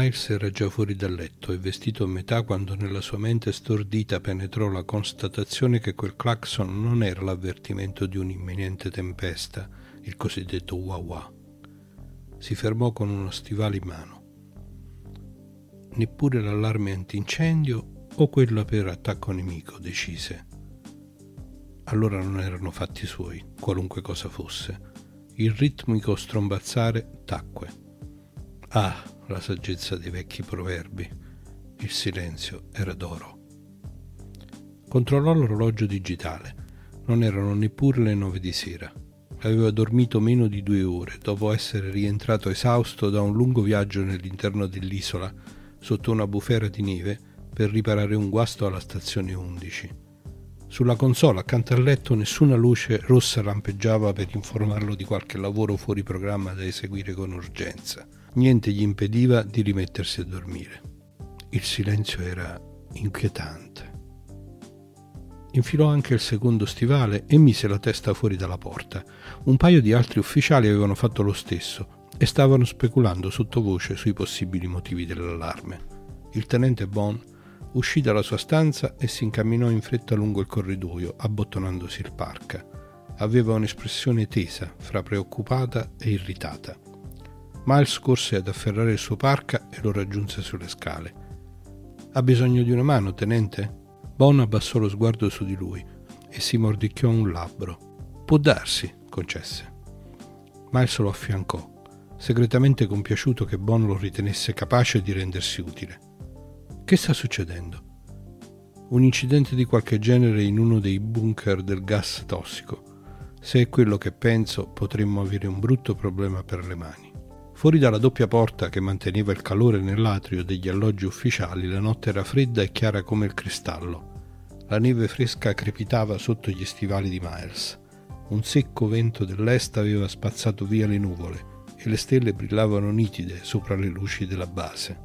Miles era già fuori dal letto e vestito a metà quando nella sua mente stordita penetrò la constatazione che quel clacson non era l'avvertimento di un'imminente tempesta, il cosiddetto wah wah. Si fermò con uno stivale in mano. Neppure l'allarme antincendio o quello per attacco nemico, decise. Allora non erano fatti suoi, qualunque cosa fosse. Il ritmico strombazzare tacque. Ah, la saggezza dei vecchi proverbi. Il silenzio era d'oro. Controllò l'orologio digitale. Non erano neppure le nove di sera. Aveva dormito meno di due ore dopo essere rientrato esausto da un lungo viaggio nell'interno dell'isola sotto una bufera di neve per riparare un guasto alla stazione 11. Sulla console accanto al letto nessuna luce rossa lampeggiava per informarlo di qualche lavoro fuori programma da eseguire con urgenza. Niente gli impediva di rimettersi a dormire. Il silenzio era inquietante. Infilò anche il secondo stivale e mise la testa fuori dalla porta. Un paio di altri ufficiali avevano fatto lo stesso e stavano speculando sottovoce sui possibili motivi dell'allarme. Il tenente Bond uscì dalla sua stanza e si incamminò in fretta lungo il corridoio, abbottonandosi il parca. Aveva un'espressione tesa, fra preoccupata e irritata. Miles corse ad afferrare il suo parca e lo raggiunse sulle scale. Ha bisogno di una mano, tenente? Bon abbassò lo sguardo su di lui e si mordicchiò un labbro. Può darsi, concesse. Miles lo affiancò, segretamente compiaciuto che Bon lo ritenesse capace di rendersi utile. Che sta succedendo? Un incidente di qualche genere in uno dei bunker del gas tossico. Se è quello che penso, potremmo avere un brutto problema per le mani. Fuori dalla doppia porta che manteneva il calore nell'atrio degli alloggi ufficiali, la notte era fredda e chiara come il cristallo. La neve fresca crepitava sotto gli stivali di Miles. Un secco vento dell'est aveva spazzato via le nuvole e le stelle brillavano nitide sopra le luci della base.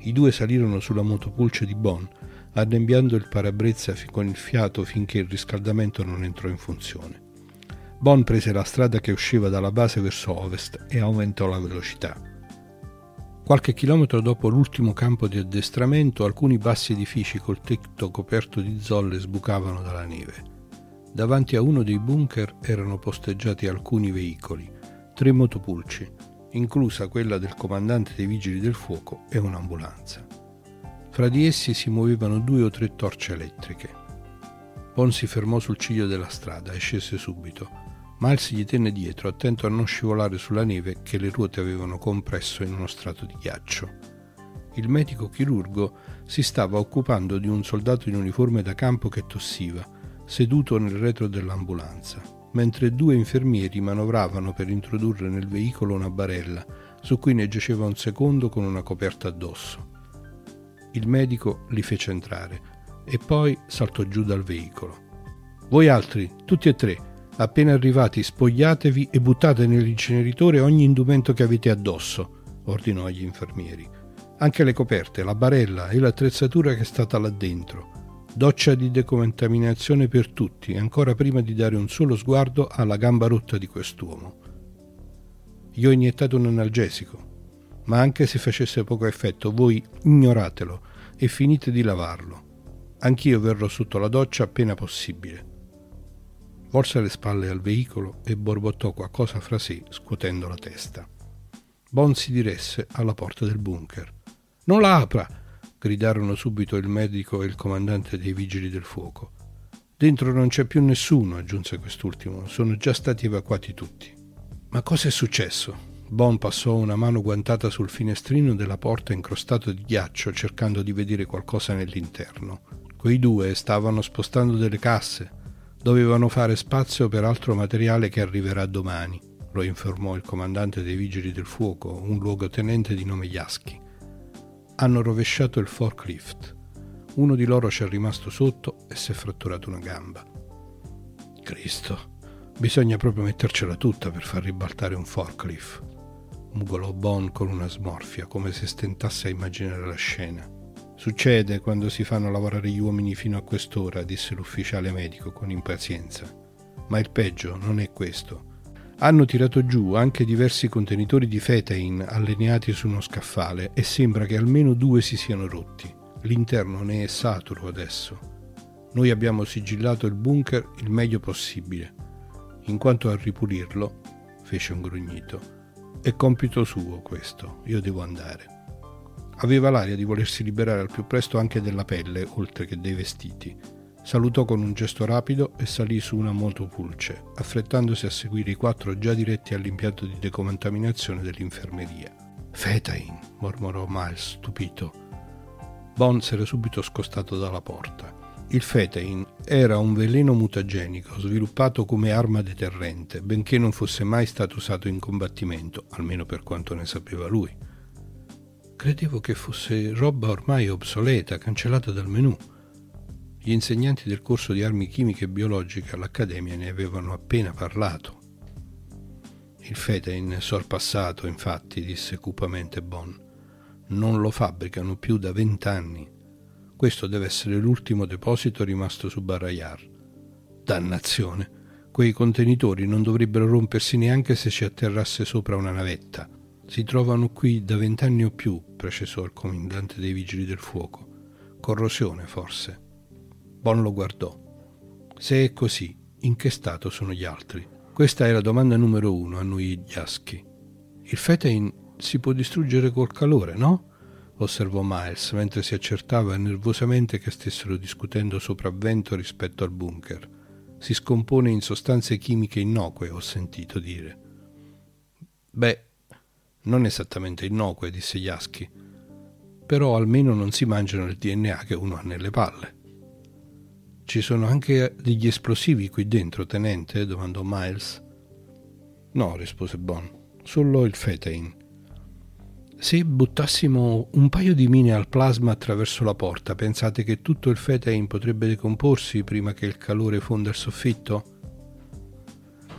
I due salirono sulla motopulce di Bonn, annebbiando il parabrezza con il fiato finché il riscaldamento non entrò in funzione. Bonn prese la strada che usciva dalla base verso ovest e aumentò la velocità. Qualche chilometro dopo l'ultimo campo di addestramento, alcuni bassi edifici col tetto coperto di zolle sbucavano dalla neve. Davanti a uno dei bunker erano posteggiati alcuni veicoli, tre motopulci, inclusa quella del comandante dei vigili del fuoco e un'ambulanza. Fra di essi si muovevano due o tre torce elettriche. Pon si fermò sul ciglio della strada e scese subito. Miles gli tenne dietro, attento a non scivolare sulla neve che le ruote avevano compresso in uno strato di ghiaccio. Il medico chirurgo si stava occupando di un soldato in uniforme da campo che tossiva, seduto nel retro dell'ambulanza mentre due infermieri manovravano per introdurre nel veicolo una barella su cui ne giaceva un secondo con una coperta addosso. Il medico li fece entrare e poi saltò giù dal veicolo. Voi altri, tutti e tre, appena arrivati, spogliatevi e buttate nell'inceneritore ogni indumento che avete addosso, ordinò agli infermieri. Anche le coperte, la barella e l'attrezzatura che è stata là dentro doccia di decontaminazione per tutti, ancora prima di dare un solo sguardo alla gamba rotta di quest'uomo. Gli ho iniettato un analgesico, ma anche se facesse poco effetto, voi ignoratelo e finite di lavarlo. Anch'io verrò sotto la doccia appena possibile. Volse le spalle al veicolo e borbottò qualcosa fra sé, scuotendo la testa. Bon si diresse alla porta del bunker. Non la apra! gridarono subito il medico e il comandante dei vigili del fuoco. Dentro non c'è più nessuno, aggiunse quest'ultimo, sono già stati evacuati tutti. Ma cosa è successo? Bon passò una mano guantata sul finestrino della porta incrostato di ghiaccio cercando di vedere qualcosa nell'interno. Quei due stavano spostando delle casse. Dovevano fare spazio per altro materiale che arriverà domani, lo informò il comandante dei vigili del fuoco, un luogotenente di nome Yaschi hanno rovesciato il forklift. Uno di loro ci è rimasto sotto e si è fratturato una gamba. Cristo, bisogna proprio mettercela tutta per far ribaltare un forklift. Mugolò Bon con una smorfia, come se stentasse a immaginare la scena. Succede quando si fanno lavorare gli uomini fino a quest'ora, disse l'ufficiale medico con impazienza. Ma il peggio non è questo hanno tirato giù anche diversi contenitori di fetain allineati su uno scaffale e sembra che almeno due si siano rotti. L'interno ne è saturo adesso. Noi abbiamo sigillato il bunker il meglio possibile. In quanto a ripulirlo, fece un grugnito. È compito suo questo, io devo andare. Aveva l'aria di volersi liberare al più presto anche della pelle, oltre che dei vestiti Salutò con un gesto rapido e salì su una motopulce, affrettandosi a seguire i quattro già diretti all'impianto di decontaminazione dell'infermeria. Fetain, mormorò Miles, stupito. Bond si era subito scostato dalla porta. Il fetain era un veleno mutagenico sviluppato come arma deterrente, benché non fosse mai stato usato in combattimento, almeno per quanto ne sapeva lui. Credevo che fosse roba ormai obsoleta, cancellata dal menù. Gli insegnanti del corso di armi chimiche e biologiche all'Accademia ne avevano appena parlato. Il Fetein sorpassato, infatti, disse cupamente Bon. Non lo fabbricano più da vent'anni. Questo deve essere l'ultimo deposito rimasto su Barrayar. Dannazione! Quei contenitori non dovrebbero rompersi neanche se ci atterrasse sopra una navetta. Si trovano qui da vent'anni o più, precesò il comandante dei vigili del fuoco. Corrosione, forse. Bon lo guardò. Se è così, in che stato sono gli altri? Questa è la domanda numero uno, annui Jaschi. Il Fetein si può distruggere col calore, no? osservò Miles mentre si accertava nervosamente che stessero discutendo sopravvento rispetto al bunker. Si scompone in sostanze chimiche innocue, ho sentito dire. Beh, non esattamente innocue, disse Yasky, però almeno non si mangiano il DNA che uno ha nelle palle. Ci sono anche degli esplosivi qui dentro, tenente? domandò Miles. No, rispose Bon, solo il Fetein. Se buttassimo un paio di mine al plasma attraverso la porta, pensate che tutto il Fetein potrebbe decomporsi prima che il calore fonda il soffitto?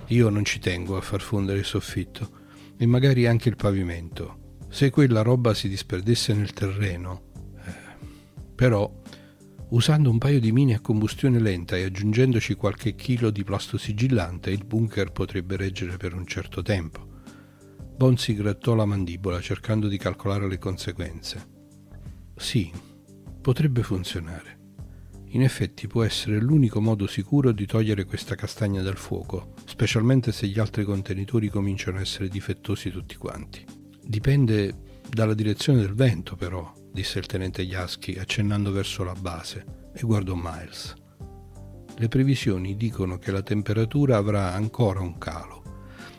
Io non ci tengo a far fondere il soffitto e magari anche il pavimento. Se quella roba si disperdesse nel terreno. Eh, però, usando un paio di mine a combustione lenta e aggiungendoci qualche chilo di plastosigillante, il bunker potrebbe reggere per un certo tempo. Bon si grattò la mandibola cercando di calcolare le conseguenze. Sì, potrebbe funzionare. In effetti può essere l'unico modo sicuro di togliere questa castagna dal fuoco, specialmente se gli altri contenitori cominciano a essere difettosi tutti quanti. Dipende dalla direzione del vento, però, disse il tenente Yasky accennando verso la base e guardò Miles. Le previsioni dicono che la temperatura avrà ancora un calo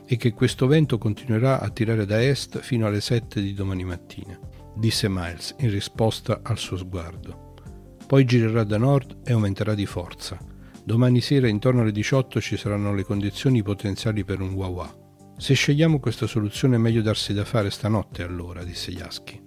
e che questo vento continuerà a tirare da est fino alle 7 di domani mattina, disse Miles in risposta al suo sguardo. Poi girerà da nord e aumenterà di forza. Domani sera intorno alle 18 ci saranno le condizioni potenziali per un wah Se scegliamo questa soluzione è meglio darsi da fare stanotte allora, disse Yasky.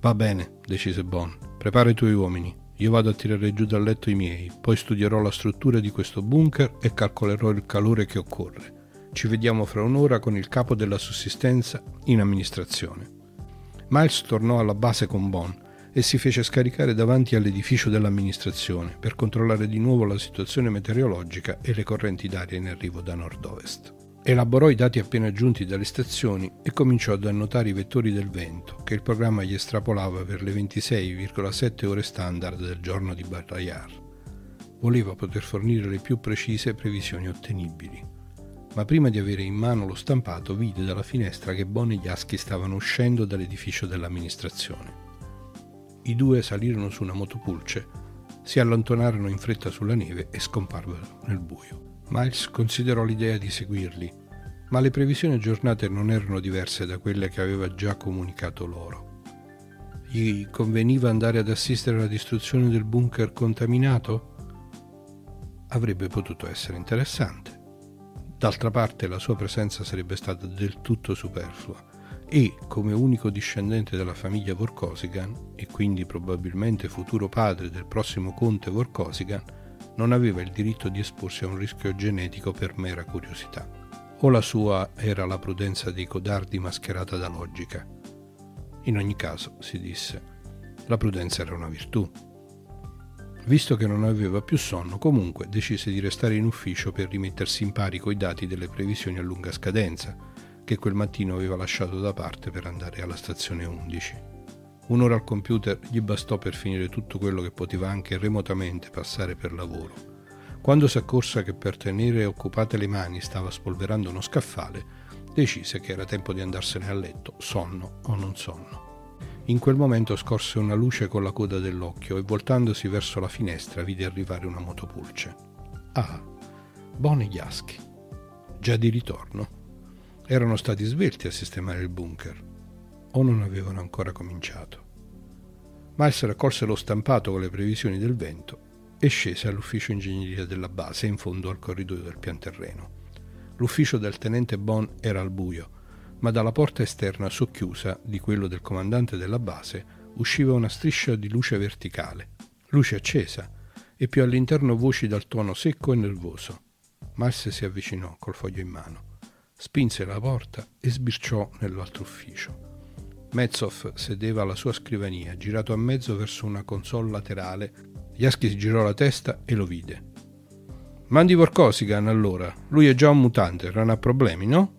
Va bene, decise Bon. Prepara i tuoi uomini. Io vado a tirare giù dal letto i miei, poi studierò la struttura di questo bunker e calcolerò il calore che occorre. Ci vediamo fra un'ora con il capo della sussistenza in amministrazione. Miles tornò alla base con Bon e si fece scaricare davanti all'edificio dell'amministrazione per controllare di nuovo la situazione meteorologica e le correnti d'aria in arrivo da nord-ovest. Elaborò i dati appena aggiunti dalle stazioni e cominciò ad annotare i vettori del vento che il programma gli estrapolava per le 26,7 ore standard del giorno di Barrayar. Voleva poter fornire le più precise previsioni ottenibili ma prima di avere in mano lo stampato vide dalla finestra che Bon e Yasky stavano uscendo dall'edificio dell'amministrazione. I due salirono su una motopulce, si allontanarono in fretta sulla neve e scomparvero nel buio. Miles considerò l'idea di seguirli, ma le previsioni aggiornate non erano diverse da quelle che aveva già comunicato loro. Gli conveniva andare ad assistere alla distruzione del bunker contaminato? Avrebbe potuto essere interessante. D'altra parte la sua presenza sarebbe stata del tutto superflua e, come unico discendente della famiglia Vorkosigan, e quindi probabilmente futuro padre del prossimo conte Vorkosigan, non aveva il diritto di esporsi a un rischio genetico per mera curiosità. O la sua era la prudenza dei codardi mascherata da logica. In ogni caso, si disse, la prudenza era una virtù Visto che non aveva più sonno, comunque decise di restare in ufficio per rimettersi in pari coi dati delle previsioni a lunga scadenza, che quel mattino aveva lasciato da parte per andare alla stazione 11. Un'ora al computer gli bastò per finire tutto quello che poteva anche remotamente passare per lavoro. Quando si accorse che per tenere occupate le mani stava spolverando uno scaffale, decise che era tempo di andarsene a letto, sonno o non sonno. In quel momento scorse una luce con la coda dell'occhio e voltandosi verso la finestra vide arrivare una motopulce. Ah, e Yasky. Già di ritorno. Erano stati svelti a sistemare il bunker. O non avevano ancora cominciato. Miles raccolse lo stampato con le previsioni del vento e scese all'ufficio ingegneria della base in fondo al corridoio del pian terreno. L'ufficio del tenente Bon era al buio ma dalla porta esterna socchiusa di quello del comandante della base usciva una striscia di luce verticale, luce accesa, e più all'interno voci dal tono secco e nervoso. Miles si avvicinò col foglio in mano, spinse la porta e sbirciò nell'altro ufficio. Metzoff sedeva alla sua scrivania, girato a mezzo verso una console laterale. Yasky si girò la testa e lo vide. Mandi Vorkosigan allora, lui è già un mutante, non ha problemi, no?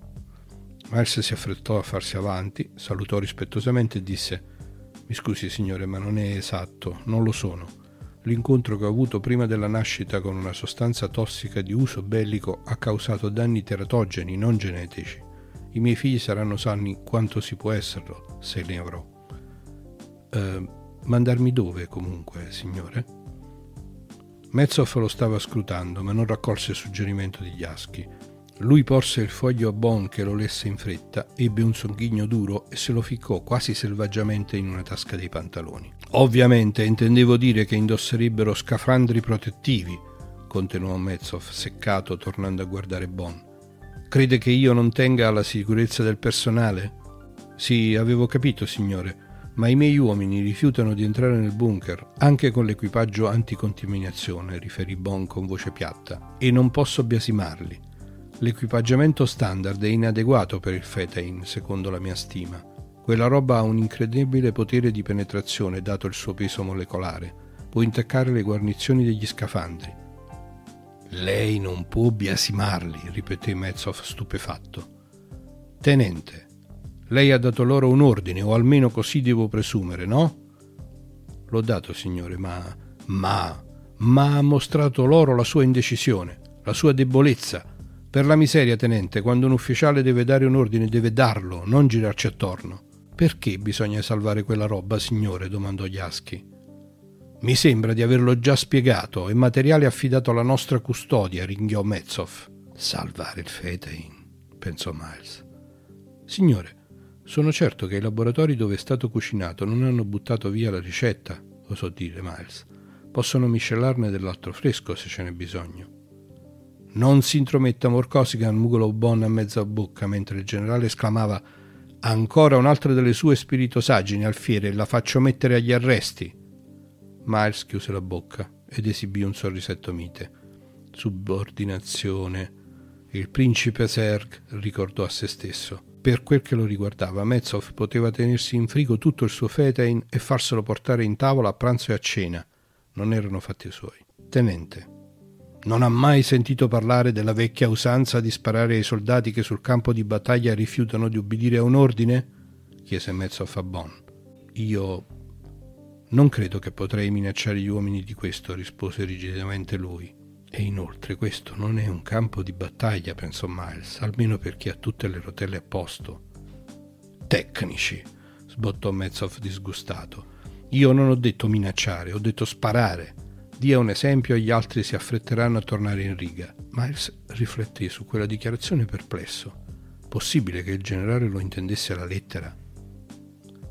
Miles si affrettò a farsi avanti, salutò rispettosamente e disse Mi scusi signore, ma non è esatto, non lo sono. L'incontro che ho avuto prima della nascita con una sostanza tossica di uso bellico ha causato danni teratogeni, non genetici. I miei figli saranno sani quanto si può esserlo, se ne avrò. Eh, mandarmi dove, comunque, signore? Metzoff lo stava scrutando, ma non raccolse il suggerimento di Yasky. Lui porse il foglio a Bon che lo lesse in fretta, ebbe un songhigno duro e se lo ficcò quasi selvaggiamente in una tasca dei pantaloni. Ovviamente intendevo dire che indosserebbero scafandri protettivi, continuò Metzoff seccato tornando a guardare Bon. Crede che io non tenga alla sicurezza del personale? Sì, avevo capito, signore, ma i miei uomini rifiutano di entrare nel bunker, anche con l'equipaggio anticontaminazione, riferì Bon con voce piatta, e non posso biasimarli. L'equipaggiamento standard è inadeguato per il Fetain, secondo la mia stima. Quella roba ha un incredibile potere di penetrazione, dato il suo peso molecolare. Può intaccare le guarnizioni degli scafandri. Lei non può biasimarli, ripeté Metzoff stupefatto. Tenente, lei ha dato loro un ordine, o almeno così devo presumere, no? L'ho dato, signore, ma... ma... ma ha mostrato loro la sua indecisione, la sua debolezza. Per la miseria, tenente, quando un ufficiale deve dare un ordine deve darlo, non girarci attorno. Perché bisogna salvare quella roba, signore? domandò Yasky. Mi sembra di averlo già spiegato. È materiale affidato alla nostra custodia, ringhiò Metzoff. Salvare il Fetain, pensò Miles. Signore, sono certo che i laboratori dove è stato cucinato non hanno buttato via la ricetta, osò dire Miles. Possono miscelarne dell'altro fresco se ce n'è bisogno. Non si intrometta Morcosigan, mugolò Bon a mezza bocca mentre il generale esclamava Ancora un'altra delle sue spiritosaggini, alfiere, la faccio mettere agli arresti. Miles chiuse la bocca ed esibì un sorrisetto mite. Subordinazione. Il principe Serg ricordò a se stesso. Per quel che lo riguardava, Metzoff poteva tenersi in frigo tutto il suo fetain e farselo portare in tavola a pranzo e a cena. Non erano fatti suoi. Tenente, non ha mai sentito parlare della vecchia usanza di sparare ai soldati che sul campo di battaglia rifiutano di ubbidire a un ordine? chiese Metzoff a Bon. Io non credo che potrei minacciare gli uomini di questo, rispose rigidamente lui. E inoltre questo non è un campo di battaglia, pensò Miles, almeno per chi ha tutte le rotelle a posto. Tecnici, sbottò Metzoff disgustato. Io non ho detto minacciare, ho detto sparare. Dia un esempio e gli altri si affretteranno a tornare in riga. Miles riflettì su quella dichiarazione perplesso. Possibile che il generale lo intendesse alla lettera?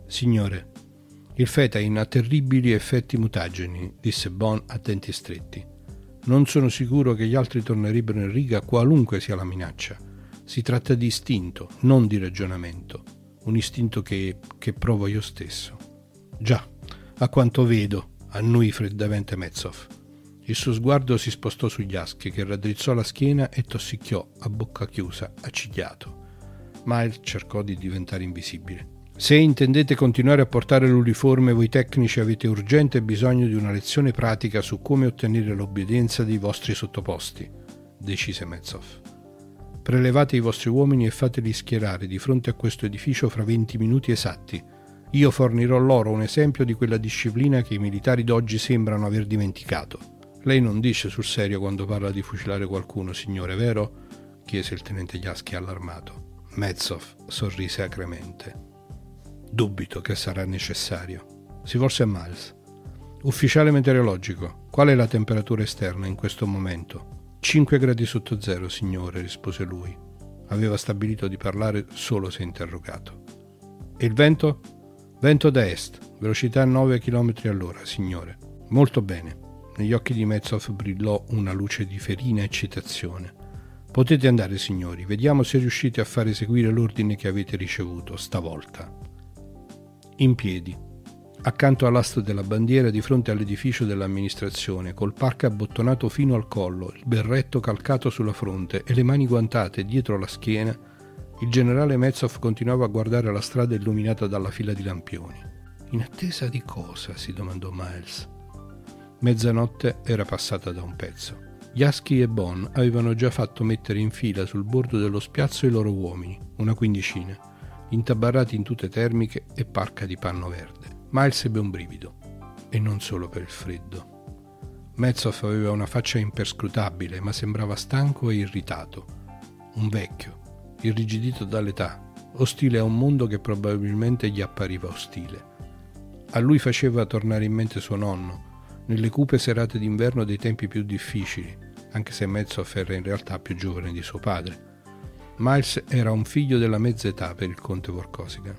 Signore, il fetain ha terribili effetti mutageni, disse Bon a denti stretti. Non sono sicuro che gli altri tornerebbero in riga qualunque sia la minaccia. Si tratta di istinto, non di ragionamento. Un istinto che, che provo io stesso. Già, a quanto vedo, annui freddamente Metzoff. Il suo sguardo si spostò sugli aschi, che raddrizzò la schiena e tossicchiò a bocca chiusa, accigliato. Miles cercò di diventare invisibile. Se intendete continuare a portare l'uniforme, voi tecnici avete urgente bisogno di una lezione pratica su come ottenere l'obbedienza dei vostri sottoposti, decise Metzoff. Prelevate i vostri uomini e fateli schierare di fronte a questo edificio fra 20 minuti esatti. Io fornirò loro un esempio di quella disciplina che i militari d'oggi sembrano aver dimenticato. Lei non dice sul serio quando parla di fucilare qualcuno, signore, vero? chiese il tenente Yasky allarmato. Metzoff sorrise acremente. Dubito che sarà necessario. Si volse a Miles. Ufficiale meteorologico, qual è la temperatura esterna in questo momento? 5 gradi sotto zero, signore, rispose lui. Aveva stabilito di parlare solo se interrogato. E il vento? Vento da est, velocità 9 km all'ora, signore. Molto bene. Negli occhi di Metzoff brillò una luce di ferina eccitazione. Potete andare, signori, vediamo se riuscite a far eseguire l'ordine che avete ricevuto stavolta in piedi. accanto all'asta della bandiera di fronte all'edificio dell'amministrazione, col parco abbottonato fino al collo, il berretto calcato sulla fronte e le mani guantate dietro la schiena, il generale Metzov continuava a guardare la strada illuminata dalla fila di lampioni. In attesa di cosa? si domandò Miles. Mezzanotte era passata da un pezzo. Yasky e Bon avevano già fatto mettere in fila sul bordo dello spiazzo i loro uomini, una quindicina, intabarrati in tute termiche e parca di panno verde. Miles ebbe un brivido, e non solo per il freddo. Metzov aveva una faccia imperscrutabile, ma sembrava stanco e irritato. Un vecchio, irrigidito dall'età, ostile a un mondo che probabilmente gli appariva ostile. A lui faceva tornare in mente suo nonno, nelle cupe serate d'inverno dei tempi più difficili, anche se Metzov era in realtà più giovane di suo padre. Miles era un figlio della mezza età per il conte Vorkosigan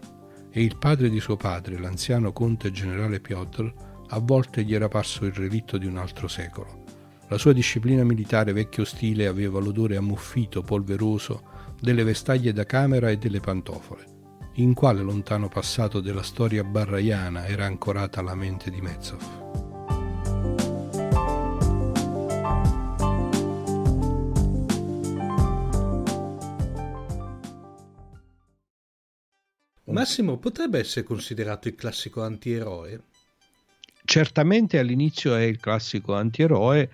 e il padre di suo padre, l'anziano conte generale Piotr, a volte gli era parso il relitto di un altro secolo. La sua disciplina militare vecchio stile aveva l'odore ammuffito, polveroso, delle vestaglie da camera e delle pantofole. In quale lontano passato della storia barraiana era ancorata la mente di Metzov? Massimo potrebbe essere considerato il classico antieroe? Certamente all'inizio è il classico antieroe,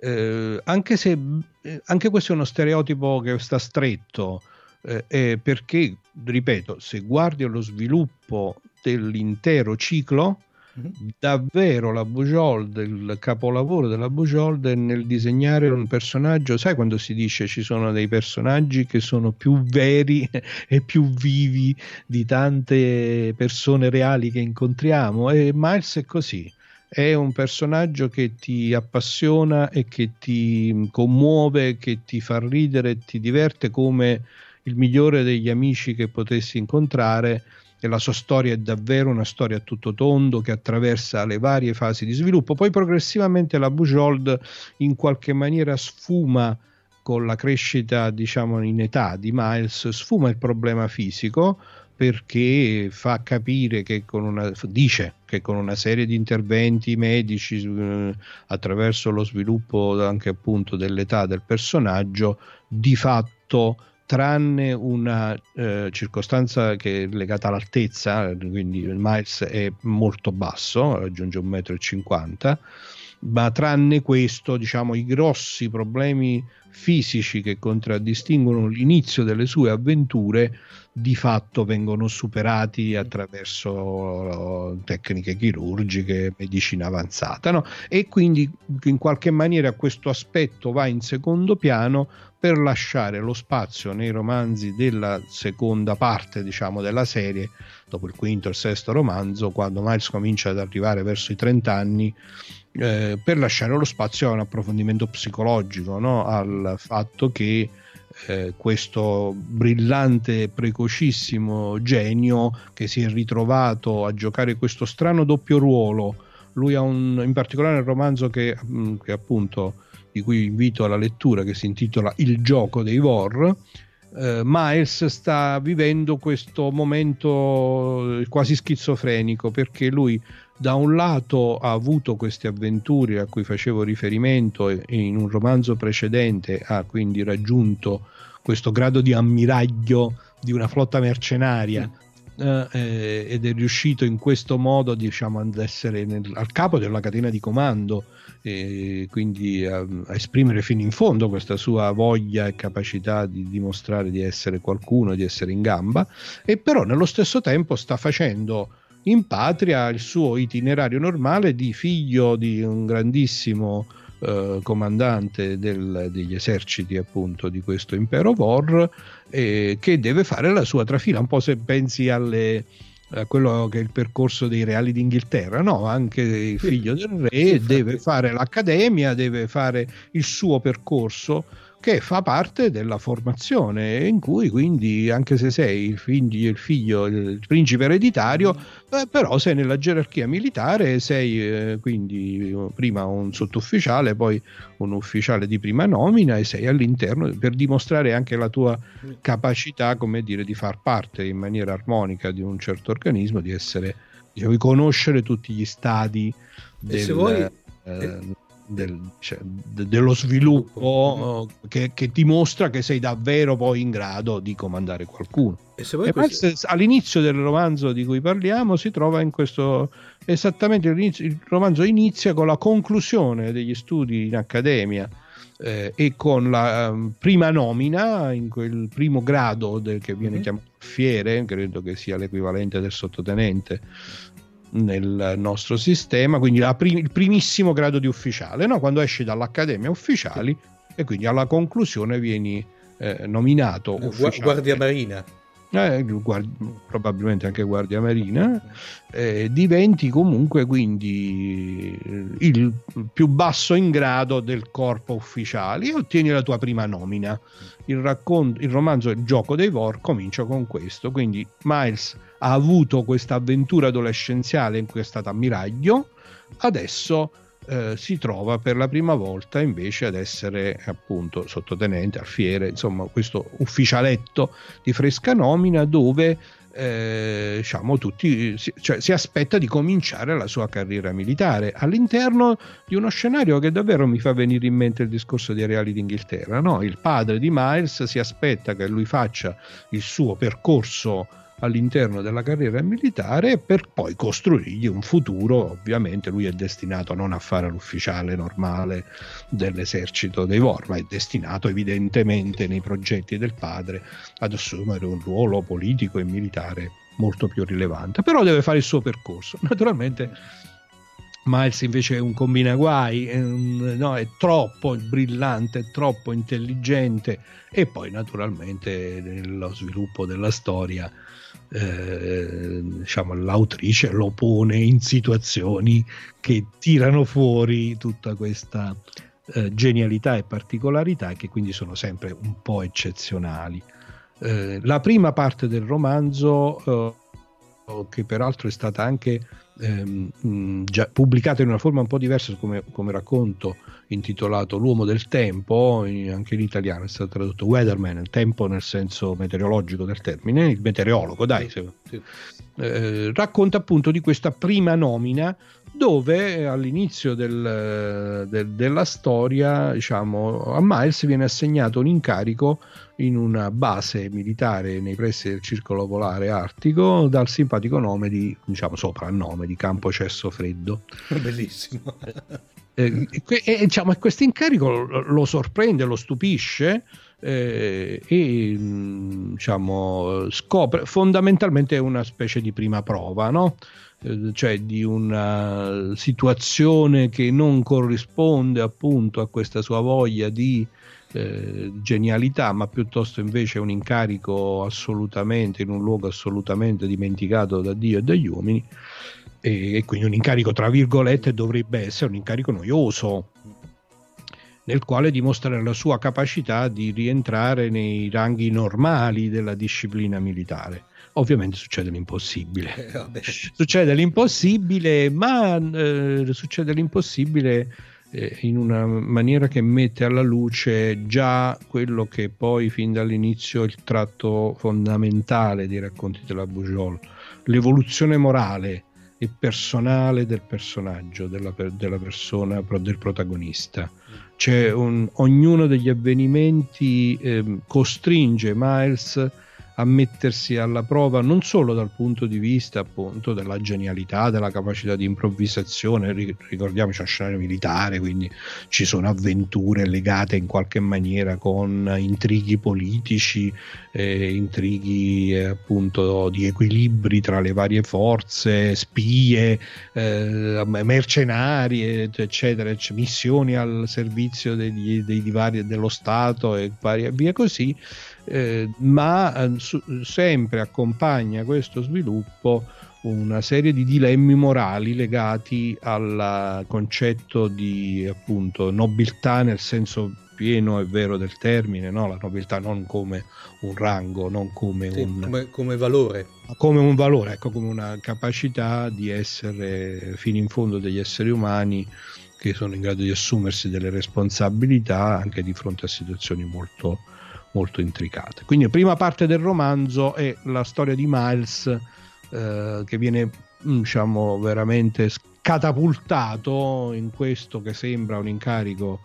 eh, anche se eh, anche questo è uno stereotipo che sta stretto, eh, perché, ripeto, se guardi allo sviluppo dell'intero ciclo, davvero la Bujold, il capolavoro della Bujold è nel disegnare un personaggio, sai quando si dice ci sono dei personaggi che sono più veri *laughs* e più vivi di tante persone reali che incontriamo e Miles è così. È un personaggio che ti appassiona e che ti commuove, che ti fa ridere, ti diverte come il migliore degli amici che potessi incontrare e la sua storia è davvero una storia a tutto tondo che attraversa le varie fasi di sviluppo. Poi progressivamente la Bujold in qualche maniera sfuma con la crescita, diciamo, in età di Miles, sfuma il problema fisico perché fa capire che con una dice che con una serie di interventi medici eh, attraverso lo sviluppo anche appunto dell'età del personaggio di fatto tranne una eh, circostanza che è legata all'altezza, quindi il Miles è molto basso, raggiunge 1,50 m, ma tranne questo, diciamo, i grossi problemi fisici che contraddistinguono l'inizio delle sue avventure di fatto vengono superati attraverso tecniche chirurgiche, medicina avanzata no? e quindi in qualche maniera questo aspetto va in secondo piano per lasciare lo spazio nei romanzi della seconda parte diciamo della serie dopo il quinto e il sesto romanzo quando Miles comincia ad arrivare verso i 30 anni eh, per lasciare lo spazio a un approfondimento psicologico no? al fatto che eh, questo brillante, precocissimo genio che si è ritrovato a giocare questo strano doppio ruolo. Lui ha un, in particolare nel romanzo che, mm, che appunto di cui invito alla lettura, che si intitola Il gioco dei Vor. Eh, Miles sta vivendo questo momento quasi schizofrenico perché lui da un lato ha avuto queste avventure a cui facevo riferimento e in un romanzo precedente ha quindi raggiunto questo grado di ammiraglio di una flotta mercenaria eh, eh, ed è riuscito in questo modo diciamo ad essere nel, al capo della catena di comando e quindi a, a, esprimere fino in fondo questa sua voglia e capacità di dimostrare di essere qualcuno, di essere in gamba e però nello stesso tempo sta facendo in patria il suo itinerario normale di figlio di un grandissimo eh, comandante del, degli eserciti appunto di questo impero Vor eh, che deve fare la sua trafila un po' se pensi alle, a quello che è il percorso dei reali d'Inghilterra no? anche il figlio del re deve fare l'accademia deve fare il suo percorso che fa parte della formazione in cui quindi anche se sei il figlio, il, figlio, il principe ereditario eh, però sei nella gerarchia militare sei eh, quindi prima un sottufficiale poi un ufficiale di prima nomina e sei all'interno per dimostrare anche la tua capacità come dire di far parte in maniera armonica di un certo organismo di essere devi conoscere tutti gli stadi del, se vuoi- eh, eh, del- cioè, de- dello sviluppo che, che dimostra che sei davvero poi in grado di comandare qualcuno. E se E questo- all'inizio del romanzo di cui parliamo si trova in questo esattamente il romanzo inizia con la conclusione degli studi in accademia eh, e con la ehm, prima nomina in quel primo grado del, che viene Mhm. chiamato fiere, credo che sia l'equivalente del sottotenente nel nostro sistema, quindi prim- il primissimo grado di ufficiale, no? quando esci dall'accademia ufficiali e quindi alla conclusione vieni eh, nominato ufficiale. Guardia Marina. Eh, guard- probabilmente anche Guardia Marina, eh, diventi comunque quindi eh, il più basso in grado del corpo ufficiale e ottieni la tua prima nomina. Il, raccon- il romanzo Il gioco dei Vor comincia con questo, quindi Miles ha avuto questa avventura adolescenziale in cui è stato ammiraglio, adesso eh, si trova per la prima volta invece ad essere appunto sottotenente, alfiere, insomma questo ufficialetto di fresca nomina dove eh, diciamo tutti cioè, si aspetta di cominciare la sua carriera militare all'interno di uno scenario che davvero mi fa venire in mente il discorso dei reali d'Inghilterra no? il padre di Miles si aspetta che lui faccia il suo percorso all'interno della carriera militare per poi costruirgli un futuro. Ovviamente lui è destinato non a fare l'ufficiale normale dell'esercito dei Vor ma è destinato evidentemente nei progetti del padre ad assumere un ruolo politico e militare molto più rilevante. Però deve fare il suo percorso. Naturalmente Miles invece è un combinaguai, è, un- no, è troppo brillante, è troppo intelligente e poi naturalmente nello sviluppo della storia eh, diciamo, l'autrice lo pone in situazioni che tirano fuori tutta questa eh, genialità e particolarità che quindi sono sempre un po' eccezionali. Eh, la prima parte del romanzo, eh, che peraltro è stata anche ehm, già pubblicata in una forma un po' diversa come, come racconto intitolato L'uomo del tempo, in- anche in italiano è stato tradotto Weatherman, il tempo nel senso meteorologico del termine, il meteorologo, dai, se- eh, racconta appunto di questa prima nomina dove eh, all'inizio del- del- della storia diciamo, a Miles viene assegnato un incarico in una base militare nei pressi del circolo polare artico dal simpatico nome di diciamo soprannome di Campo Cesso Freddo *laughs* Bellissimo. eh, e, que- e, diciamo, questo incarico lo, lo sorprende, lo stupisce eh, e mh, diciamo, scopre fondamentalmente una specie di prima prova, no? Eh, cioè di una situazione che non corrisponde appunto a questa sua voglia di eh, genialità, ma piuttosto invece un incarico assolutamente in un luogo assolutamente dimenticato da Dio e dagli uomini e, e quindi un incarico tra virgolette dovrebbe essere un incarico noioso nel quale dimostrare la sua capacità di rientrare nei ranghi normali della disciplina militare. Ovviamente succede l'impossibile. Eh. Succede l'impossibile, ma eh, succede l'impossibile eh, in una maniera che mette alla luce già quello che poi fin dall'inizio è il tratto fondamentale dei racconti della Bugiol, l'evoluzione morale e personale del personaggio, della, della persona, del protagonista. C'è un- ognuno degli avvenimenti ehm, costringe Miles a mettersi alla prova non solo dal punto di vista appunto della genialità, della capacità di improvvisazione, ri- ricordiamoci uno scenario militare, quindi ci sono avventure legate in qualche maniera con intrighi politici, eh, intrighi eh, appunto di equilibri tra le varie forze, spie, eh, mercenari, et- eccetera, ecc- missioni al servizio degli, dei vari dello Stato e via così eh, ma eh, su- sempre accompagna questo sviluppo una serie di dilemmi morali legati al concetto di appunto nobiltà nel senso pieno e vero del termine, no? la nobiltà non come un rango, non come, Sì, un, come, come valore. come un valore, ecco, come una capacità di essere fino in fondo degli esseri umani che sono in grado di assumersi delle responsabilità anche di fronte a situazioni molto, molto intricate. Quindi prima parte del romanzo è la storia di Miles eh, che viene mm, diciamo, veramente catapultato in questo che sembra un incarico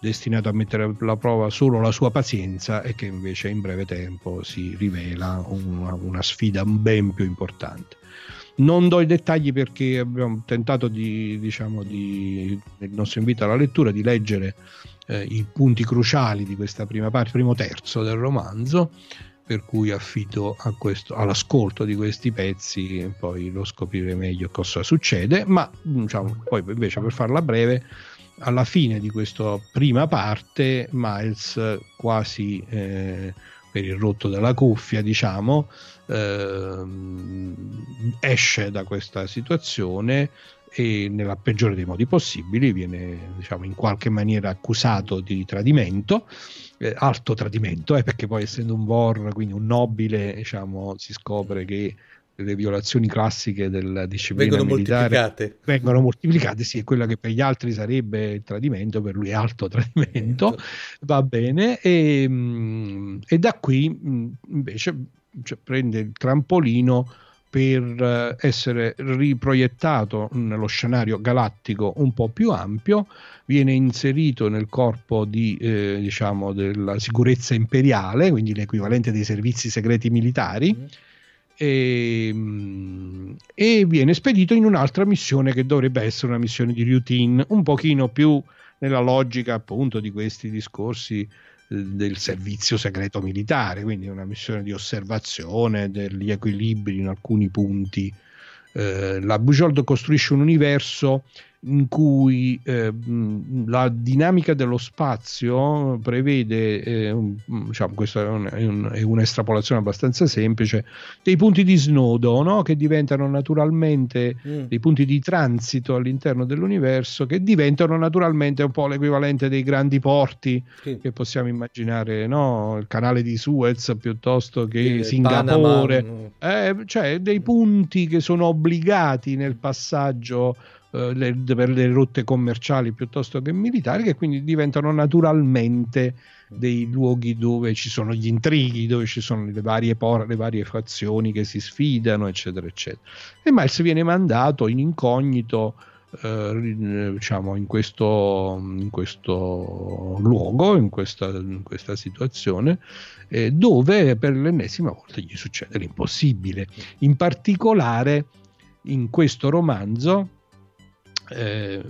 destinato a mettere alla prova solo la sua pazienza e che invece in breve tempo si rivela una, una sfida ben più importante. Non do i dettagli perché abbiamo tentato di, diciamo, di, nel nostro invito alla lettura di leggere eh, i punti cruciali di questa prima parte, primo terzo del romanzo, per cui affido questo, all'ascolto di questi pezzi e poi lo scoprire meglio cosa succede, ma diciamo, poi invece per farla breve, alla fine di questa prima parte Miles quasi eh, per il rotto della cuffia, diciamo, eh, esce da questa situazione e nella peggiore dei modi possibili viene diciamo, in qualche maniera accusato di tradimento, eh, alto tradimento, eh, perché poi essendo un Vor, quindi un nobile, diciamo, si scopre che le violazioni classiche della disciplina vengono moltiplicate. vengono moltiplicate, sì, è quella che per gli altri sarebbe il tradimento, per lui è alto tradimento, va bene, e, mm, e da qui mm, invece cioè, prende il trampolino per eh, essere riproiettato nello scenario galattico un po' più ampio, viene inserito nel corpo di, eh, diciamo, della sicurezza imperiale, quindi l'equivalente dei servizi segreti militari, e, mm, e viene spedito in un'altra missione che dovrebbe essere una missione di routine, un pochino più nella logica appunto di questi discorsi del servizio segreto militare, quindi una missione di osservazione degli equilibri in alcuni punti. Eh, la Bujold costruisce un universo in cui eh, la dinamica dello spazio prevede, eh, un- diciamo, questa è, un- è un- è un'estrapolazione abbastanza semplice, dei punti di snodo no? che diventano naturalmente Mm. dei punti di transito all'interno dell'universo che diventano naturalmente un po' l'equivalente dei grandi porti Sì. che possiamo immaginare, no? il canale di Suez piuttosto che Il Singapore, Panama, eh, cioè dei punti che sono obbligati nel passaggio eh, le- per le rotte commerciali piuttosto che militari, che quindi diventano naturalmente dei luoghi dove ci sono gli intrighi, dove ci sono le varie, por- le varie fazioni che si sfidano, eccetera, eccetera. E Miles viene mandato in incognito. eh, diciamo in questo, in questo luogo, in questa, in questa situazione, eh, dove per l'ennesima volta gli succede l'impossibile. In particolare in questo romanzo eh,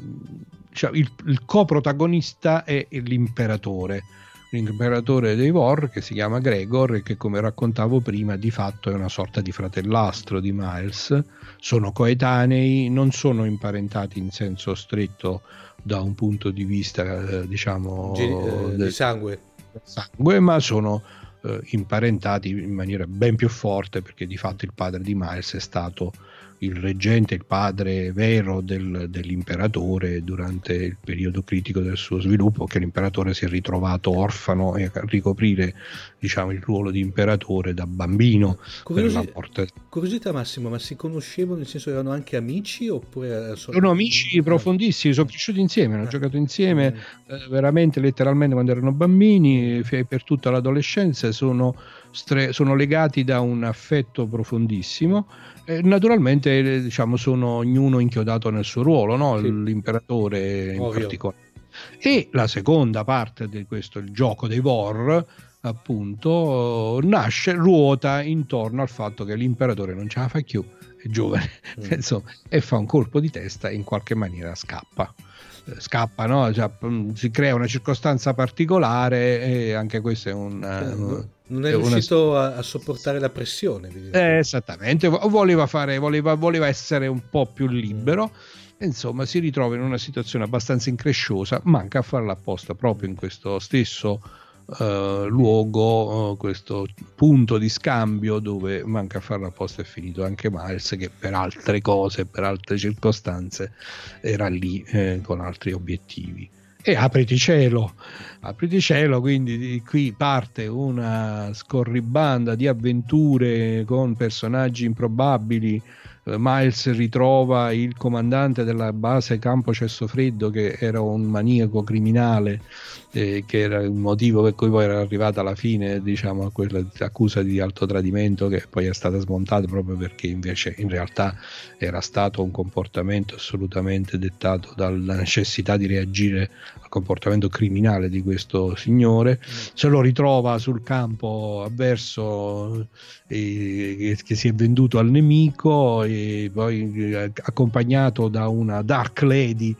diciamo, il, il coprotagonista è l'imperatore l'imperatore dei Vor che si chiama Gregor e che come raccontavo prima di fatto è una sorta di fratellastro di Miles sono coetanei non sono imparentati in senso stretto da un punto di vista eh, diciamo Gi- eh, del- di sangue. sangue, ma sono eh, imparentati in maniera ben più forte perché di fatto il padre di Miles è stato il reggente, il padre vero del- dell'imperatore durante il periodo critico del suo sviluppo, che l'imperatore si è ritrovato orfano e a ricoprire diciamo, il ruolo di imperatore da bambino Curiosi- Curiosità Massimo, ma si conoscevano, nel senso erano anche amici oppure... eh, sono amici Ah. profondissimi, sono cresciuti insieme, hanno Ah. giocato insieme Mm. eh, veramente letteralmente quando erano bambini f- per tutta l'adolescenza sono, stre- sono legati da un affetto profondissimo e naturalmente eh, diciamo sono ognuno inchiodato nel suo ruolo no? Sì. l'imperatore in Ovvio. particolare e la seconda parte di questo il gioco dei Vor appunto nasce ruota intorno al fatto che l'imperatore non ce la fa più è giovane Mm. *laughs* insomma, e fa un colpo di testa e in qualche maniera scappa Eh, scappa no? Cioè, mm, si crea una circostanza particolare e anche questo è un Eh, eh, no- non è è una- riuscito a, a sopportare la pressione. eh, esattamente vo- voleva fare voleva, voleva essere un po' più libero insomma si ritrova in una situazione abbastanza incresciosa manca a farla apposta proprio in questo stesso eh, luogo eh, questo punto di scambio dove manca a farla apposta è finito. Anche Miles che per altre cose per altre circostanze era lì eh, con altri obiettivi. E apriti cielo. Apriti cielo quindi di qui parte una scorribanda di avventure con personaggi improbabili. Eh, Miles ritrova il comandante della base Campo Cesso Freddo che era un maniaco criminale eh, che era il motivo per cui poi era arrivata alla fine diciamo a quella accusa di alto tradimento che poi è stata smontata proprio perché invece in realtà era stato un comportamento assolutamente dettato dalla necessità di reagire al comportamento criminale di questo signore. Se lo ritrova sul campo avverso eh, che, si è venduto al nemico e poi eh, accompagnato da una dark lady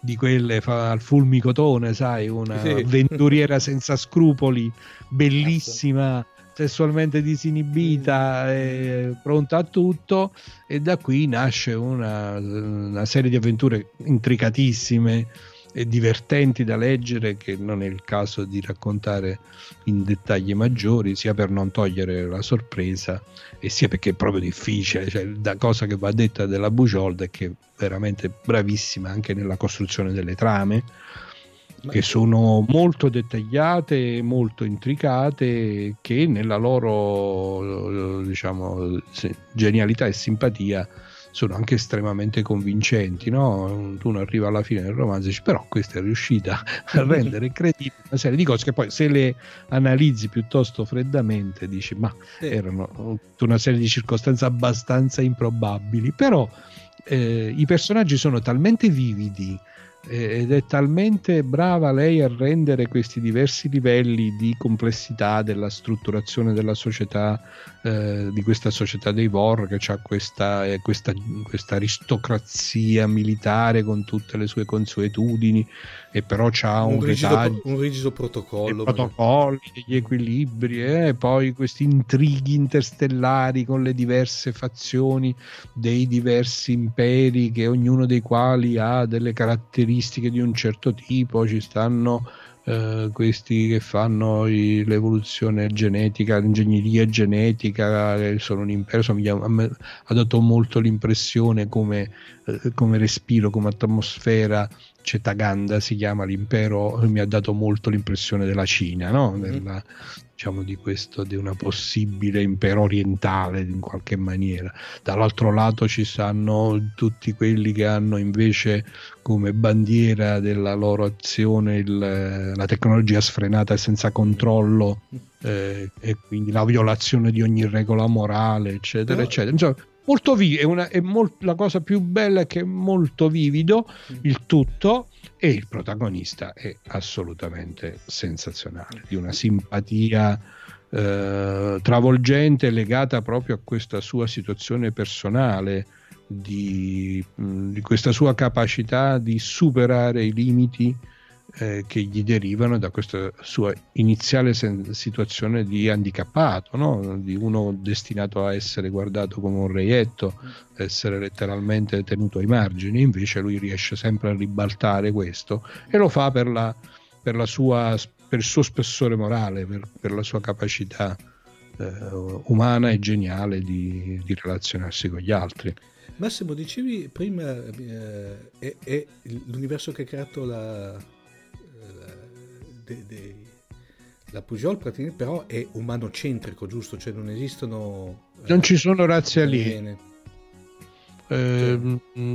di quelle fa al fulmicotone, sai, una Sì. avventuriera senza scrupoli, bellissima, sessualmente disinibita, e pronta a tutto e da qui nasce una, una serie di avventure intricatissime e divertenti da leggere che non è il caso di raccontare in dettagli maggiori, sia per non togliere la sorpresa e sia perché è proprio difficile. Cioè, la cosa che va detta della Bujold è che è veramente bravissima anche nella costruzione delle trame, che sono molto dettagliate, molto intricate, che nella loro diciamo, genialità e simpatia sono anche estremamente convincenti. No? Tu non arriva alla fine del romanzo e dici, però questa è riuscita a *laughs* rendere credibile una serie di cose che poi se le analizzi piuttosto freddamente dici, ma Eh, erano tutta una serie di circostanze abbastanza improbabili, però eh, i personaggi sono talmente vividi ed è talmente brava lei a rendere questi diversi livelli di complessità della strutturazione della società, eh, di questa società dei Vor che ha questa, eh, questa, questa aristocrazia militare con tutte le sue consuetudini e però c'ha un, un, rigido, un rigido protocollo. protocolli, gli equilibri e poi questi intrighi interstellari con le diverse fazioni dei diversi imperi che ognuno dei quali ha delle caratteristiche di un certo tipo ci stanno eh, questi che fanno i- l'evoluzione genetica l'ingegneria genetica che sono un impero insomma, mi ha- ha dato molto l'impressione come, eh, come respiro come atmosfera Cetaganda si chiama l'impero, mi ha dato molto l'impressione della Cina, no? Mhm. Della- diciamo di questo, di una possibile impero orientale in qualche maniera. Dall'altro lato ci stanno tutti quelli che hanno invece come bandiera della loro azione il- la tecnologia sfrenata e senza controllo eh, e quindi la violazione di ogni regola morale, eccetera, Però- eccetera. Insomma, molto vi- è una- è mol- la cosa più bella è che è molto vivido il tutto e il protagonista è assolutamente sensazionale, di una simpatia eh, travolgente legata proprio a questa sua situazione personale, di, mh, di questa sua capacità di superare i limiti eh, che gli derivano da questa sua iniziale sen- situazione di handicappato, no? di uno destinato a essere guardato come un reietto, essere letteralmente tenuto ai margini, invece lui riesce sempre a ribaltare questo e lo fa per, la, per, la sua, per il suo spessore morale, per, per la sua capacità eh, umana e geniale di, di relazionarsi con gli altri. Massimo, dicevi prima, eh, è, è l'universo che ha creato la, la, de- de- la Pujol, praticamente, però è umanocentrico, giusto? Cioè non esistono... eh, Non ci sono razze aliene. Eh, mm,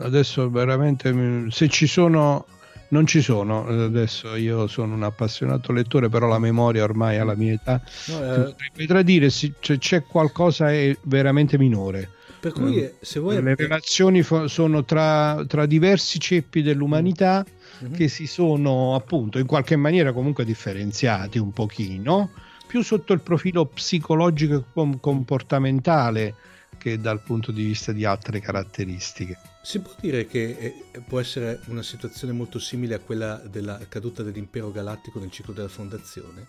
adesso veramente mm, se ci sono non ci sono adesso io sono un appassionato lettore però la memoria ormai alla mia età No, eh, potrebbe tradire se c'è qualcosa è veramente minore per cui, eh, se vuoi... le relazioni sono tra, tra diversi ceppi dell'umanità Mhm. che si sono appunto in qualche maniera comunque differenziati un pochino più sotto il profilo psicologico e com- comportamentale che dal punto di vista di altre caratteristiche. Si può dire che eh, può essere una situazione molto simile a quella della caduta dell'impero galattico nel ciclo della fondazione?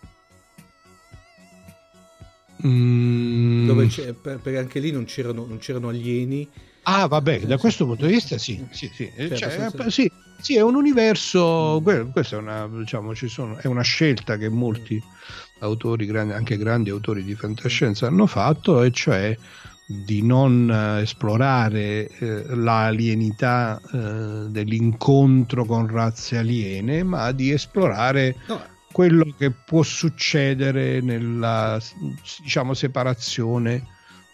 Mm. Dove c'è- per- perché anche lì non c'erano, non c'erano alieni. Ah, vabbè, da questo punto di vista sì, sì, sì. Cioè, Cioè, abbastanza- eh, sì, sì, è un universo, que- questa è una, diciamo, ci sono, è una scelta che molti autori, anche grandi autori di fantascienza hanno fatto, e cioè di non eh, esplorare eh, l'alienità eh, dell'incontro con razze aliene, ma di esplorare No, quello che può succedere nella diciamo separazione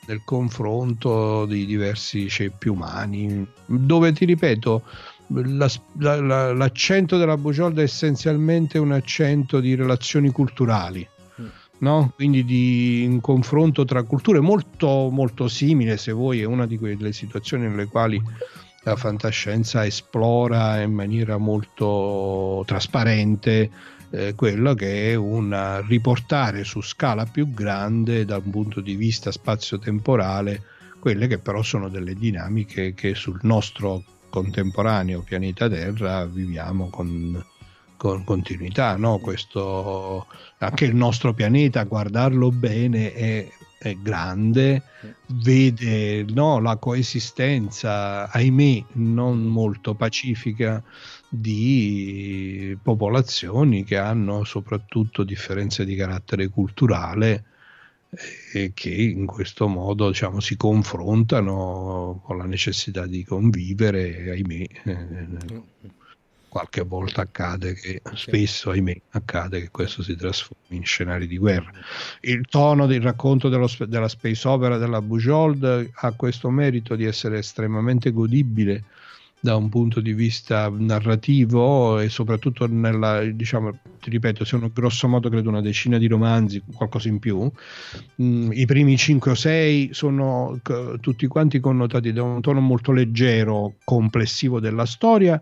nel confronto di diversi ceppi umani. Dove ti ripeto la- la- la- l'accento della Bugiolda è essenzialmente un accento di relazioni culturali. No? Quindi di un confronto tra culture molto, molto simile, se vuoi, è una di quelle situazioni nelle quali la fantascienza esplora in maniera molto trasparente eh, quello che è un riportare su scala più grande dal punto di vista spazio-temporale quelle che però sono delle dinamiche che sul nostro contemporaneo pianeta Terra viviamo con, con continuità. No? Questo, anche il nostro pianeta, guardarlo bene, è, è grande, vede no, la coesistenza, ahimè, non molto pacifica di popolazioni che hanno soprattutto differenze di carattere culturale e che in questo modo diciamo, si confrontano con la necessità di convivere ahimè eh, qualche volta accade che spesso ahimè accade che questo si trasformi in scenari di guerra. Il tono del racconto dello della space opera della Bujold ha questo merito di essere estremamente godibile da un punto di vista narrativo e soprattutto nella, diciamo, ti ripeto, sono grosso modo credo una decina di romanzi, qualcosa in più. Mm, I primi 5 o 6 sono c- tutti quanti connotati da un tono molto leggero, complessivo della storia,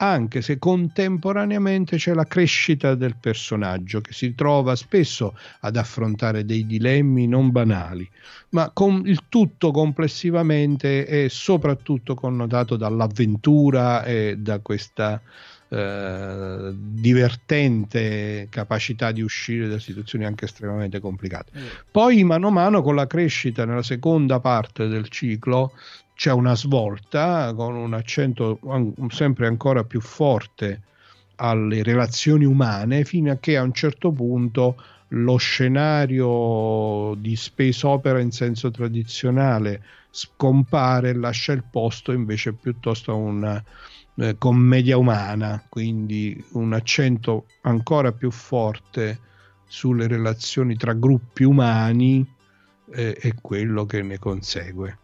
anche se contemporaneamente c'è la crescita del personaggio che si trova spesso ad affrontare dei dilemmi non banali, ma con il tutto complessivamente è soprattutto connotato dall'avventura e da questa eh, divertente capacità di uscire da situazioni anche estremamente complicate. Poi mano a mano con la crescita nella seconda parte del ciclo c'è una svolta con un accento sempre ancora più forte alle relazioni umane fino a che a un certo punto lo scenario di space opera in senso tradizionale scompare e lascia il posto invece piuttosto a una eh, commedia umana, quindi un accento ancora più forte sulle relazioni tra gruppi umani eh, e quello che ne consegue.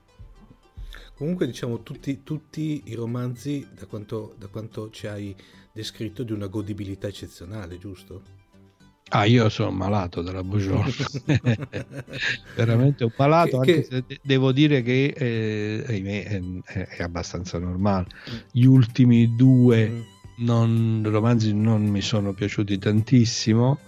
Comunque diciamo tutti, tutti i romanzi, da quanto, da quanto ci hai descritto, di una godibilità eccezionale, giusto? Ah, io sono malato della Bugiol, *laughs* veramente un malato, Che- anche che- se de- devo dire che eh, è, è- è abbastanza normale. Gli ultimi due Mm. non- romanzi non mi sono piaciuti tantissimo,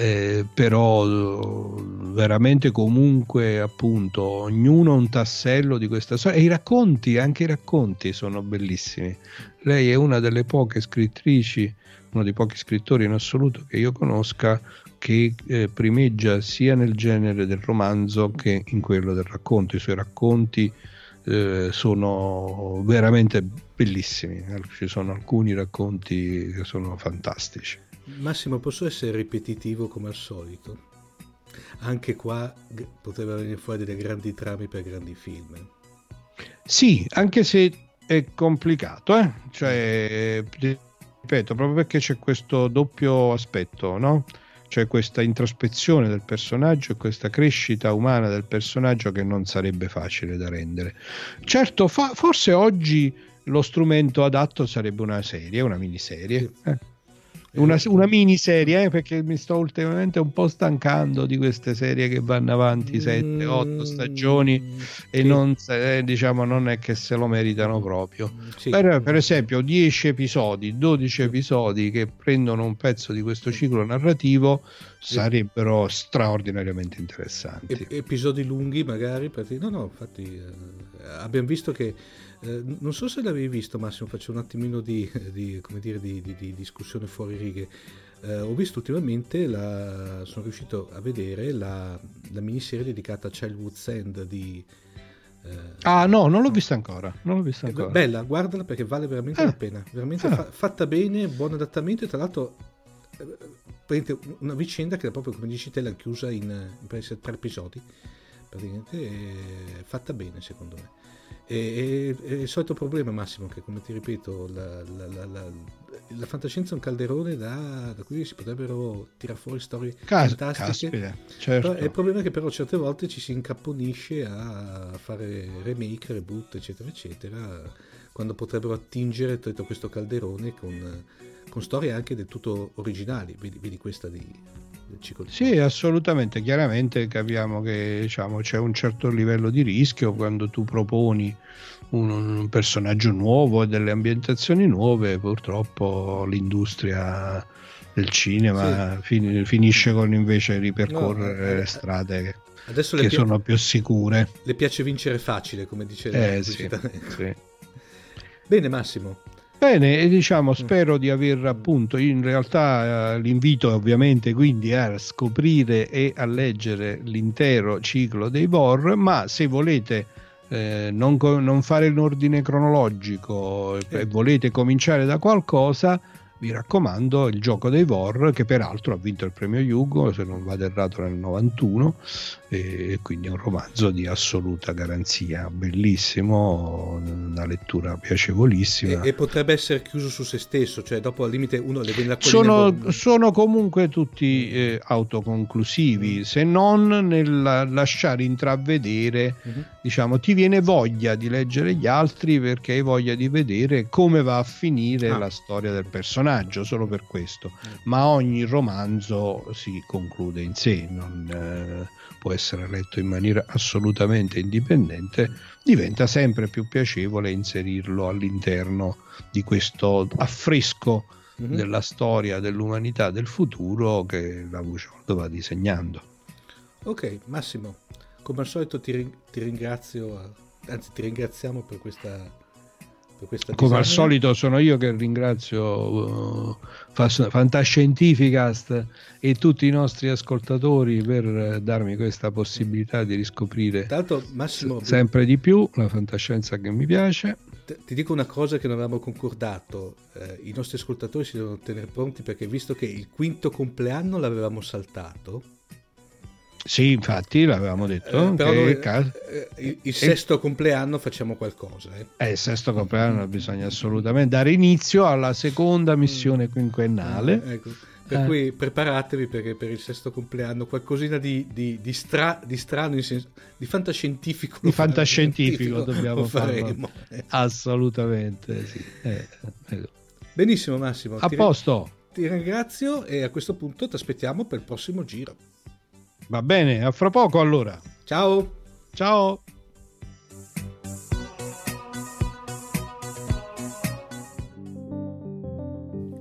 eh, però veramente comunque appunto ognuno un tassello di questa storia e i racconti, anche i racconti sono bellissimi. Lei è una delle poche scrittrici, uno dei pochi scrittori in assoluto che io conosca che eh, primeggia sia nel genere del romanzo che in quello del racconto. I suoi racconti eh, sono veramente bellissimi. Ci sono alcuni racconti che sono fantastici. Massimo, posso essere ripetitivo come al solito? Anche qua g- poteva venire fuori delle grandi trame per grandi film. Sì, anche se è complicato, eh? cioè, ripeto, proprio perché c'è questo doppio aspetto, no? C'è questa introspezione del personaggio e questa crescita umana del personaggio che non sarebbe facile da rendere. Certo, fa- forse oggi lo strumento adatto sarebbe una serie, una miniserie. eh. Una, una miniserie, eh, perché mi sto ultimamente un po' stancando di queste serie che vanno avanti 7, 8 stagioni e Mm, Sì. non, se- diciamo, non è che se lo meritano proprio. Sì. Per, per esempio, 10 episodi, 12 episodi che prendono un pezzo di questo ciclo narrativo sarebbero straordinariamente interessanti. Ep- episodi lunghi magari per dire- no no infatti eh, abbiamo visto che eh, non so se l'avevi visto Massimo faccio un attimino di, di, come dire, di, di- di discussione fuori righe Eh, ho visto ultimamente la, sono riuscito a vedere la, la miniserie dedicata a Childhood's End di eh, Ah, no, non l'ho vista ancora. Non l'ho vista è ancora. bella guardala perché vale veramente Ah. la pena veramente Ah. fa- fatta bene buon adattamento e tra l'altro eh, una vicenda che proprio come dici te l'ha chiusa in, in tre episodi praticamente è fatta bene secondo me e, e- il solito problema Massimo che come ti ripeto la, la- la- la- fantascienza è un calderone da, da cui si potrebbero tirare fuori storie Cas- fantastiche caspita, certo. però il problema è che però certe volte ci si incapponisce a fare remake, reboot, eccetera, eccetera, quando potrebbero attingere dentro questo calderone con, con storie anche del tutto originali, vedi, vedi questa di, del ciclo di Sì, assolutamente. Chiaramente capiamo che diciamo, c'è un certo livello di rischio quando tu proponi un, un personaggio nuovo e delle ambientazioni nuove, purtroppo l'industria del cinema fin- finisce con invece ripercorrere No, eh, le strade Adesso le, che pi- sono più sicure. le piace vincere facile, come dice Eh, sì, sì. Bene Massimo, Bene, e diciamo, spero di aver appunto, in realtà eh, l'invito ovviamente quindi a scoprire e a leggere l'intero ciclo dei Vor, ma se volete eh, non, non fare in ordine cronologico e- volete cominciare da qualcosa, vi raccomando il gioco dei Vor, che peraltro ha vinto il premio Hugo, se non vado errato nel 91, e quindi un romanzo di assoluta garanzia, bellissimo, una lettura piacevolissima. e, e potrebbe essere chiuso su se stesso, cioè dopo al limite uno le vende la sono, sono comunque tutti eh, autoconclusivi, se non nel lasciare intravedere, Mhm. diciamo, ti viene voglia di leggere gli altri perché hai voglia di vedere come va a finire Ah. la storia del personaggio, solo per questo. Ma ogni romanzo si conclude in sé, non eh, può essere letto in maniera assolutamente indipendente, diventa sempre più piacevole inserirlo all'interno di questo affresco Mhm. della storia dell'umanità del futuro che la voce va disegnando. Ok, Massimo, come al solito ti, rin- ti ringrazio, anzi ti ringraziamo per questa Come al solito sono io che ringrazio uh, Fantascientificast e tutti i nostri ascoltatori per eh, darmi questa possibilità di riscoprire l'altro, Massimo, sempre di più la fantascienza che mi piace. ti dico una cosa che non avevamo concordato. eh, I nostri ascoltatori si devono tenere pronti perché visto che il quinto compleanno l'avevamo saltato, Sì, infatti l'avevamo detto. eh, però noi- ca- eh, il, il sesto compleanno facciamo qualcosa. eh. eh, il sesto compleanno bisogna assolutamente dare inizio alla seconda missione quinquennale. Ecco, Per Eh. cui preparatevi perché per il sesto compleanno qualcosina di, di, di, stra- di strano, in senso, di fantascientifico. Di fantascientifico *laughs* dobbiamo lo farlo. faremo. Eh. Assolutamente sì. Eh, eh. Benissimo Massimo, A ti, posto, ti ringrazio e a questo punto ti aspettiamo per il prossimo giro. Va bene, a fra poco allora. Ciao! Ciao.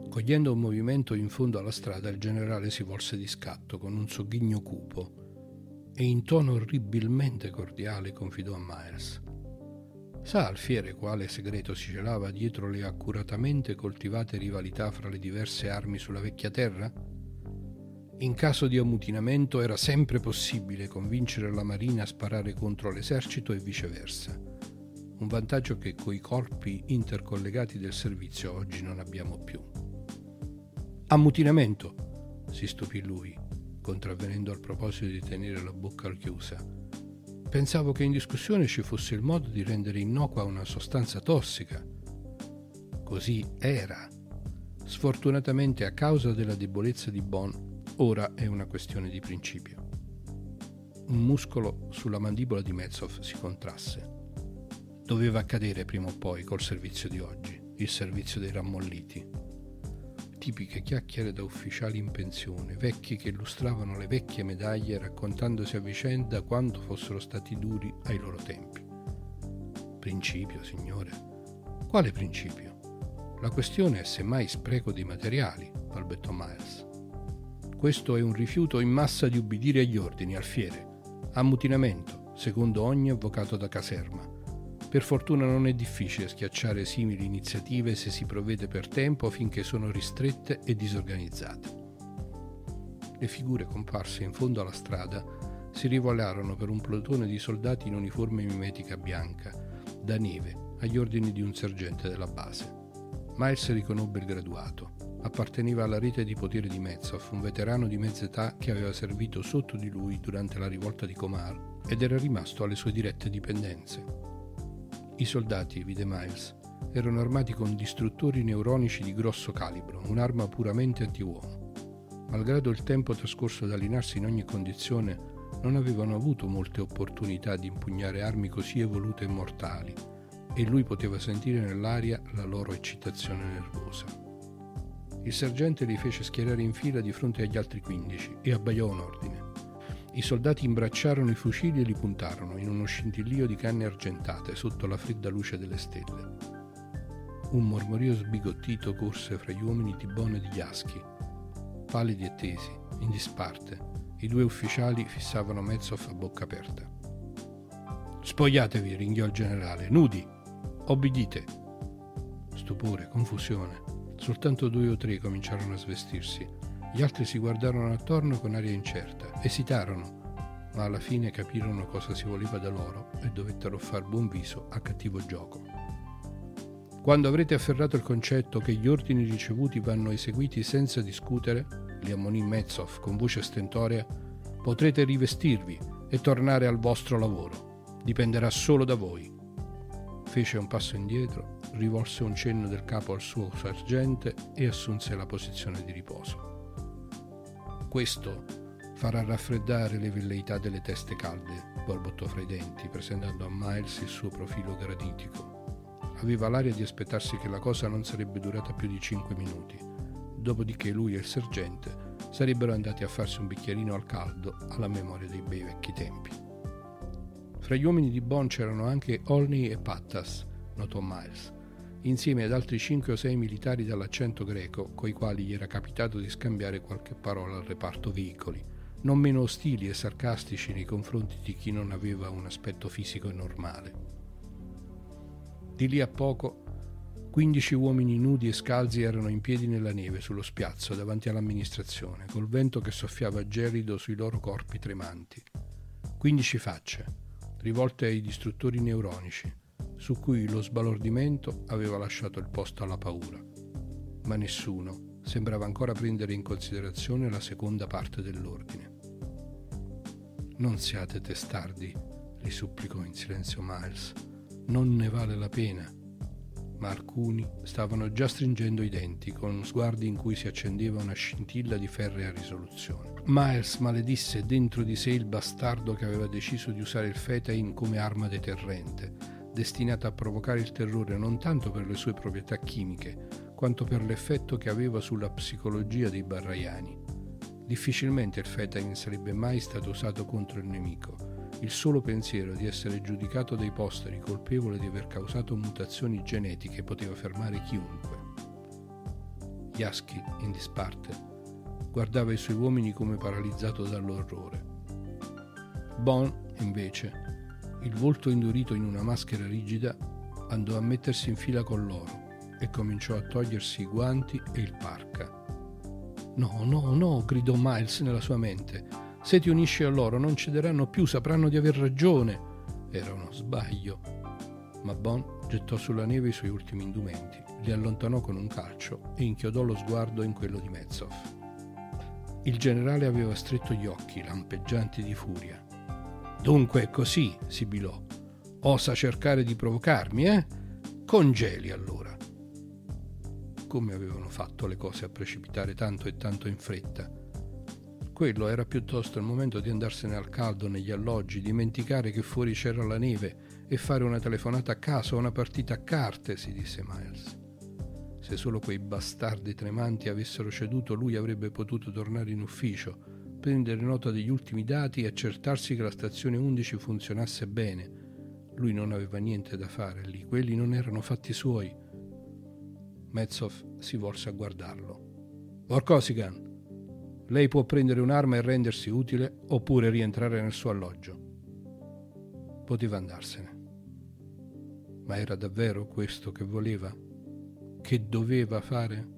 Cogliendo un movimento in fondo alla strada, il generale si volse di scatto con un sogghigno cupo e in tono orribilmente cordiale confidò a Miles. Sa Alfiere quale segreto si celava dietro le accuratamente coltivate rivalità fra le diverse armi sulla vecchia terra? In caso di ammutinamento era sempre possibile convincere la Marina a sparare contro l'esercito e viceversa. Un vantaggio che coi corpi intercollegati del servizio oggi non abbiamo più. Ammutinamento, si stupì lui, contravvenendo al proposito di tenere la bocca chiusa. Pensavo che in discussione ci fosse il modo di rendere innocua una sostanza tossica. Così era. Sfortunatamente, a causa della debolezza di Bon, ora è una questione di principio. Un muscolo sulla mandibola di Mezov si contrasse. Doveva accadere prima o poi col servizio di oggi, il servizio dei rammolliti. Tipiche chiacchiere da ufficiali in pensione, vecchi che illustravano le vecchie medaglie raccontandosi a vicenda quanto fossero stati duri ai loro tempi. Principio, signore? Quale principio? La questione è semmai spreco di materiali, balbettò Miles. Questo è un rifiuto in massa di ubbidire agli ordini, alfiere. Ammutinamento, secondo ogni avvocato da caserma. Per fortuna non è difficile schiacciare simili iniziative se si provvede per tempo finché sono ristrette e disorganizzate. Le figure comparse in fondo alla strada si rivelarono per un plotone di soldati in uniforme mimetica bianca, da neve, agli ordini di un sergente della base. Miles riconobbe il graduato. Apparteneva alla rete di potere di Mezov, un veterano di mezza età che aveva servito sotto di lui durante la rivolta di Comar ed era rimasto alle sue dirette dipendenze. I soldati, vide Miles, erano armati con distruttori neuronici di grosso calibro, un'arma puramente antiuomo. Malgrado il tempo trascorso ad allenarsi in ogni condizione, non avevano avuto molte opportunità di impugnare armi così evolute e mortali, e lui poteva sentire nell'aria la loro eccitazione nervosa. Il sergente li fece schierare in fila di fronte agli altri 15 e abbaiò un ordine. I soldati imbracciarono i fucili e li puntarono in uno scintillio di canne argentate sotto la fredda luce delle stelle. Un mormorio sbigottito corse fra gli uomini di Bonne e di Yaschi. Pallidi e tesi, in disparte, i due ufficiali fissavano Mezzoff a bocca aperta. Spogliatevi, ringhiò il generale, nudi, obbedite. Stupore, confusione. Soltanto due o tre cominciarono a svestirsi. Gli altri si guardarono attorno con aria incerta, esitarono, ma alla fine capirono cosa si voleva da loro e dovettero far buon viso a cattivo gioco. Quando avrete afferrato il concetto che gli ordini ricevuti vanno eseguiti senza discutere, li ammonì Mezzoff con voce stentorea, potrete rivestirvi e tornare al vostro lavoro. Dipenderà solo da voi. Fece un passo indietro, rivolse un cenno del capo al suo sergente e assunse la posizione di riposo. Questo farà raffreddare le velleità delle teste calde, borbottò fra i denti, presentando a Miles il suo profilo granitico. Aveva l'aria di aspettarsi che la cosa non sarebbe durata più di cinque minuti, dopodiché lui e il sergente sarebbero andati a farsi un bicchierino al caldo alla memoria dei bei vecchi tempi. Fra gli uomini di Bonn c'erano anche Olney e Pattas, notò Miles, insieme ad altri cinque o sei militari dall'accento greco, coi quali gli era capitato di scambiare qualche parola al reparto veicoli, non meno ostili e sarcastici nei confronti di chi non aveva un aspetto fisico normale. Di lì a poco, quindici uomini nudi e scalzi erano in piedi nella neve sullo spiazzo davanti all'amministrazione, col vento che soffiava gelido sui loro corpi tremanti. Quindici facce, rivolte ai distruttori neuronici, su cui lo sbalordimento aveva lasciato il posto alla paura. Ma nessuno sembrava ancora prendere in considerazione la seconda parte dell'ordine. Non siate testardi, gli supplicò in silenzio Miles. Non ne vale la pena. Ma alcuni stavano già stringendo i denti, con sguardi in cui si accendeva una scintilla di ferrea risoluzione. Miles maledisse dentro di sé il bastardo che aveva deciso di usare il Fetain come arma deterrente, destinata a provocare il terrore non tanto per le sue proprietà chimiche, quanto per l'effetto che aveva sulla psicologia dei barraiani. Difficilmente il Fetain sarebbe mai stato usato contro il nemico. Il solo pensiero di essere giudicato dai posteri colpevole di aver causato mutazioni genetiche poteva fermare chiunque. Yasky, in disparte, guardava i suoi uomini come paralizzato dall'orrore. Bon, invece, il volto indurito in una maschera rigida, andò a mettersi in fila con loro e cominciò a togliersi i guanti e il parca. No, no, no, gridò Miles nella sua mente. Se ti unisci a loro non cederanno più, sapranno di aver ragione. Era uno sbaglio. Ma Bon gettò sulla neve i suoi ultimi indumenti, li allontanò con un calcio e inchiodò lo sguardo in quello di Mezzoff. Il generale aveva stretto gli occhi, lampeggianti di furia. Dunque è così, sibilò. Osa cercare di provocarmi, eh? Congeli allora. Come avevano fatto le cose a precipitare tanto e tanto in fretta? Quello era piuttosto il momento di andarsene al caldo negli alloggi, dimenticare che fuori c'era la neve e fare una telefonata a casa o una partita a carte, si disse Miles. Se solo quei bastardi tremanti avessero ceduto, lui avrebbe potuto tornare in ufficio, prendere nota degli ultimi dati e accertarsi che la stazione 11 funzionasse bene. Lui non aveva niente da fare lì, quelli non erano fatti suoi. Mezzoff si volse a guardarlo. Vorkosigan, lei può prendere un'arma e rendersi utile oppure rientrare nel suo alloggio. Poteva andarsene. Ma era davvero questo che voleva? Che doveva fare?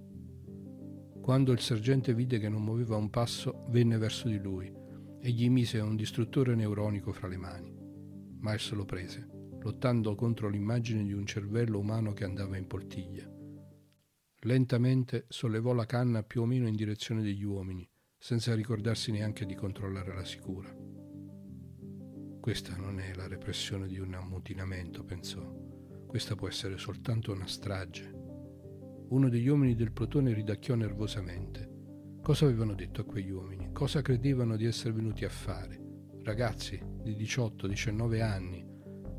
Quando il sergente vide che non muoveva un passo, venne verso di lui e gli mise un distruttore neuronico fra le mani. Miles lo prese, lottando contro l'immagine di un cervello umano che andava in poltiglia. Lentamente sollevò la canna più o meno in direzione degli uomini, senza ricordarsi neanche di controllare la sicura. Questa non è la repressione di un ammutinamento, pensò. Questa può essere soltanto una strage. Uno degli uomini del plotone ridacchiò nervosamente. Cosa avevano detto a quegli uomini? Cosa credevano di essere venuti a fare? Ragazzi di 18-19 anni,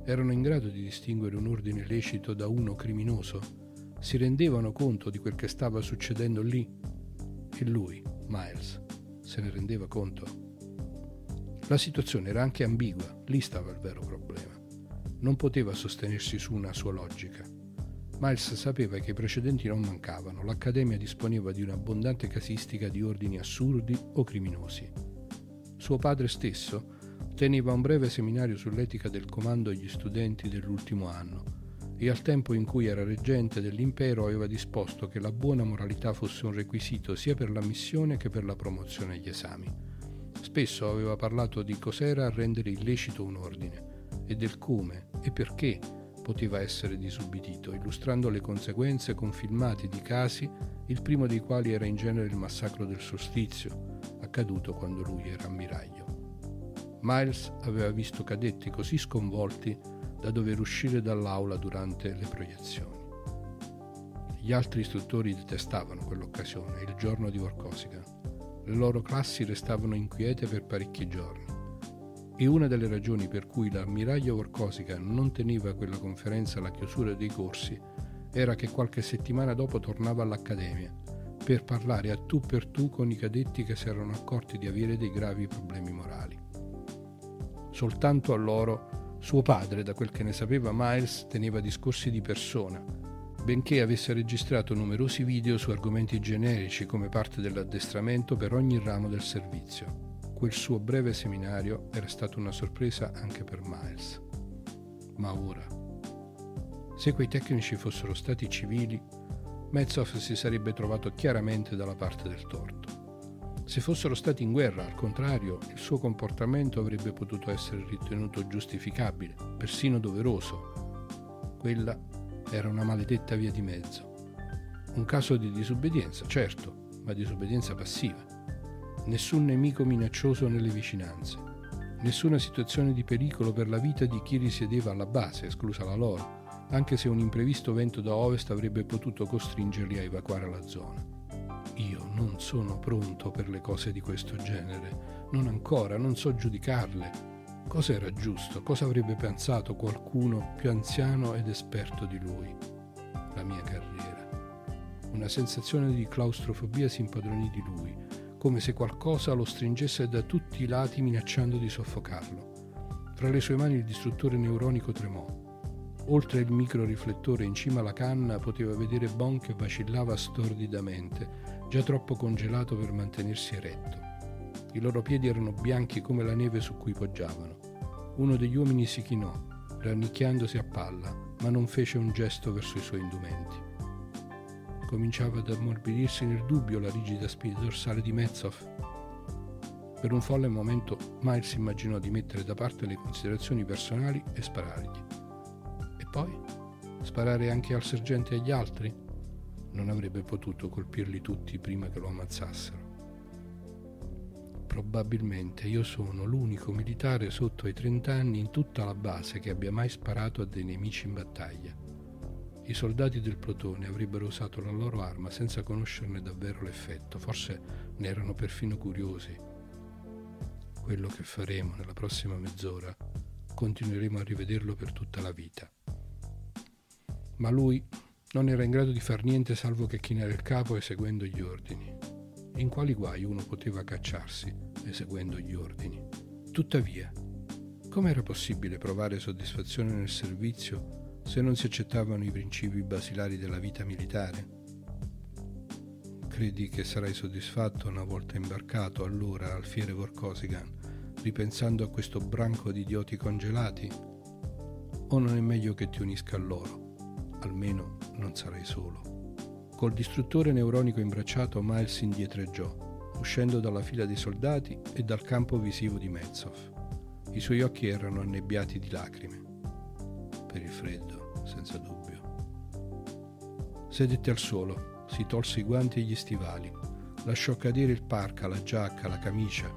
Erano in grado di distinguere un ordine lecito da uno criminoso? Si rendevano conto di quel che stava succedendo lì? E lui, Miles, se ne rendeva conto? La situazione era anche ambigua, lì stava il vero problema. Non poteva sostenersi su una sua logica. Miles sapeva che i precedenti non mancavano, l'Accademia disponeva di un'abbondante casistica di ordini assurdi o criminosi. Suo padre stesso teneva un breve seminario sull'etica del comando agli studenti dell'ultimo anno e al tempo in cui era reggente dell'impero aveva disposto che la buona moralità fosse un requisito sia per l'ammissione che per la promozione agli esami. Spesso aveva parlato di cos'era rendere illecito un ordine e del come e perché poteva essere disubbidito, illustrando le conseguenze con filmati di casi, il primo dei quali era in genere il massacro del solstizio, accaduto quando lui era ammiraglio. Miles aveva visto cadetti così sconvolti da dover uscire dall'aula durante le proiezioni. Gli altri istruttori detestavano quell'occasione, il giorno di Vorkosigan. Le loro classi restavano inquiete per parecchi giorni. E una delle ragioni per cui l'ammiraglio Vorkosigan non teneva quella conferenza alla chiusura dei corsi era che qualche settimana dopo tornava all'Accademia per parlare a tu per tu con i cadetti che si erano accorti di avere dei gravi problemi morali. Soltanto a loro suo padre, da quel che ne sapeva Miles, teneva discorsi di persona, benché avesse registrato numerosi video su argomenti generici come parte dell'addestramento per ogni ramo del servizio. Quel suo breve seminario era stata una sorpresa anche per Miles. Ma ora, se quei tecnici fossero stati civili, Metzoff si sarebbe trovato chiaramente dalla parte del torto. Se fossero stati in guerra, al contrario, il suo comportamento avrebbe potuto essere ritenuto giustificabile, persino doveroso. Quella era una maledetta via di mezzo. Un caso di disobbedienza, certo, ma disobbedienza passiva. Nessun nemico minaccioso nelle vicinanze. Nessuna situazione di pericolo per la vita di chi risiedeva alla base, esclusa la loro, anche se un imprevisto vento da ovest avrebbe potuto costringerli a evacuare la zona. Io non sono pronto per le cose di questo genere, non ancora, non so giudicarle. Cosa era giusto? Cosa avrebbe pensato qualcuno più anziano ed esperto di lui? La mia carriera. Una sensazione di claustrofobia si impadronì di lui, come se qualcosa lo stringesse da tutti i lati minacciando di soffocarlo. Fra le sue mani il distruttore neuronico tremò. Oltre il microriflettore in cima alla canna poteva vedere Bon che vacillava stordidamente, già troppo congelato per mantenersi eretto. I loro piedi erano bianchi come la neve su cui poggiavano. Uno degli uomini si chinò, rannicchiandosi a palla, ma non fece un gesto verso i suoi indumenti. Cominciava ad ammorbidirsi nel dubbio la rigida spina dorsale di Metzoff. Per un folle momento Miles immaginò di mettere da parte le considerazioni personali e sparargli. E poi? Sparare anche al sergente e agli altri? non avrebbe potuto colpirli tutti prima che lo ammazzassero. Probabilmente io sono l'unico militare sotto ai 30 anni in tutta la base che abbia mai sparato a dei nemici in battaglia. I soldati del plotone avrebbero usato la loro arma senza conoscerne davvero l'effetto, forse ne erano perfino curiosi. Quello che faremo nella prossima mezz'ora continueremo a rivederlo per tutta la vita. Ma lui non era in grado di far niente salvo che chinare il capo eseguendo gli ordini. In quali guai uno poteva cacciarsi eseguendo gli ordini? Tuttavia, come era possibile provare soddisfazione nel servizio se non si accettavano i principi basilari della vita militare? Credi che sarai soddisfatto una volta imbarcato allora al fiere Vorkosigan, ripensando a questo branco di idioti congelati? O non è meglio che ti unisca a loro? almeno non sarai solo. Col distruttore neuronico imbracciato Miles indietreggiò, uscendo dalla fila dei soldati e dal campo visivo di Metzoff. I suoi occhi erano annebbiati di lacrime. Per il freddo, senza dubbio. Sedette al suolo, si tolse i guanti e gli stivali, lasciò cadere il parca, la giacca, la camicia,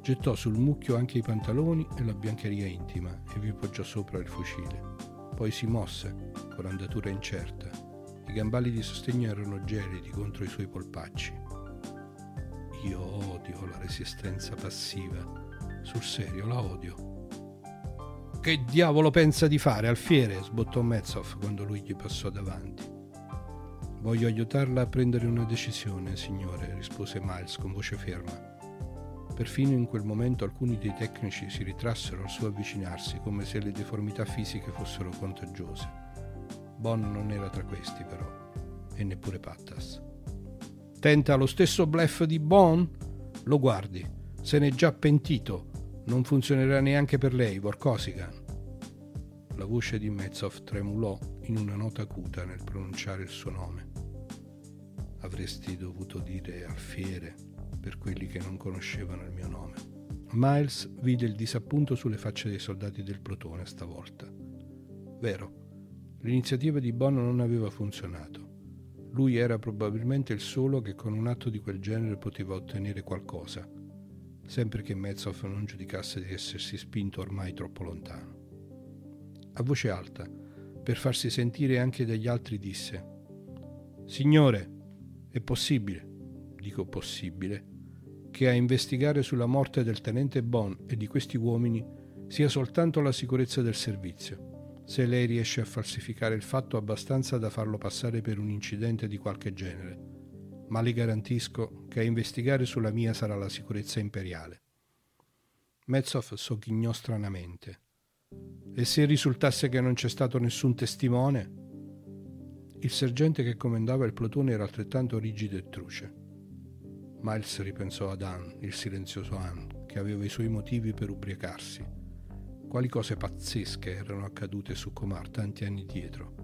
gettò sul mucchio anche i pantaloni e la biancheria intima e vi poggiò sopra il fucile. Poi si mosse, con andatura incerta. I gambali di sostegno erano gelidi contro i suoi polpacci. Io odio la resistenza passiva. Sul serio la odio. Che diavolo pensa di fare, Alfiere? sbottò Mezzoff quando lui gli passò davanti. Voglio aiutarla a prendere una decisione, signore, rispose Miles con voce ferma. Perfino in quel momento alcuni dei tecnici si ritrassero al suo avvicinarsi, come se le deformità fisiche fossero contagiose. Bon non era tra questi, però, e neppure Pattas. Tenta lo stesso bluff di Bon? Lo guardi, se n'è già pentito. Non funzionerà neanche per lei, Vorkosigan. La voce di Mezzoff tremulò in una nota acuta nel pronunciare il suo nome. Avresti dovuto dire Alfiere per quelli che non conoscevano il mio nome. Miles vide il disappunto sulle facce dei soldati del plotone stavolta. Vero, l'iniziativa di Bonno non aveva funzionato. Lui era probabilmente il solo che con un atto di quel genere poteva ottenere qualcosa, sempre che Mezzoff non giudicasse di essersi spinto ormai troppo lontano. A voce alta, per farsi sentire anche dagli altri, disse Signore, è possibile, dico possibile, che a investigare sulla morte del tenente Bon e di questi uomini sia soltanto la sicurezza del servizio, se lei riesce a falsificare il fatto abbastanza da farlo passare per un incidente di qualche genere. Ma le garantisco che a investigare sulla mia sarà la sicurezza imperiale. Mezzoff sogghignò stranamente. E se risultasse che non c'è stato nessun testimone? Il sergente che comandava il plotone era altrettanto rigido e truce. Miles ripensò ad Ann, il silenzioso Ann, che aveva i suoi motivi per ubriacarsi. Quali cose pazzesche erano accadute su Comar tanti anni dietro?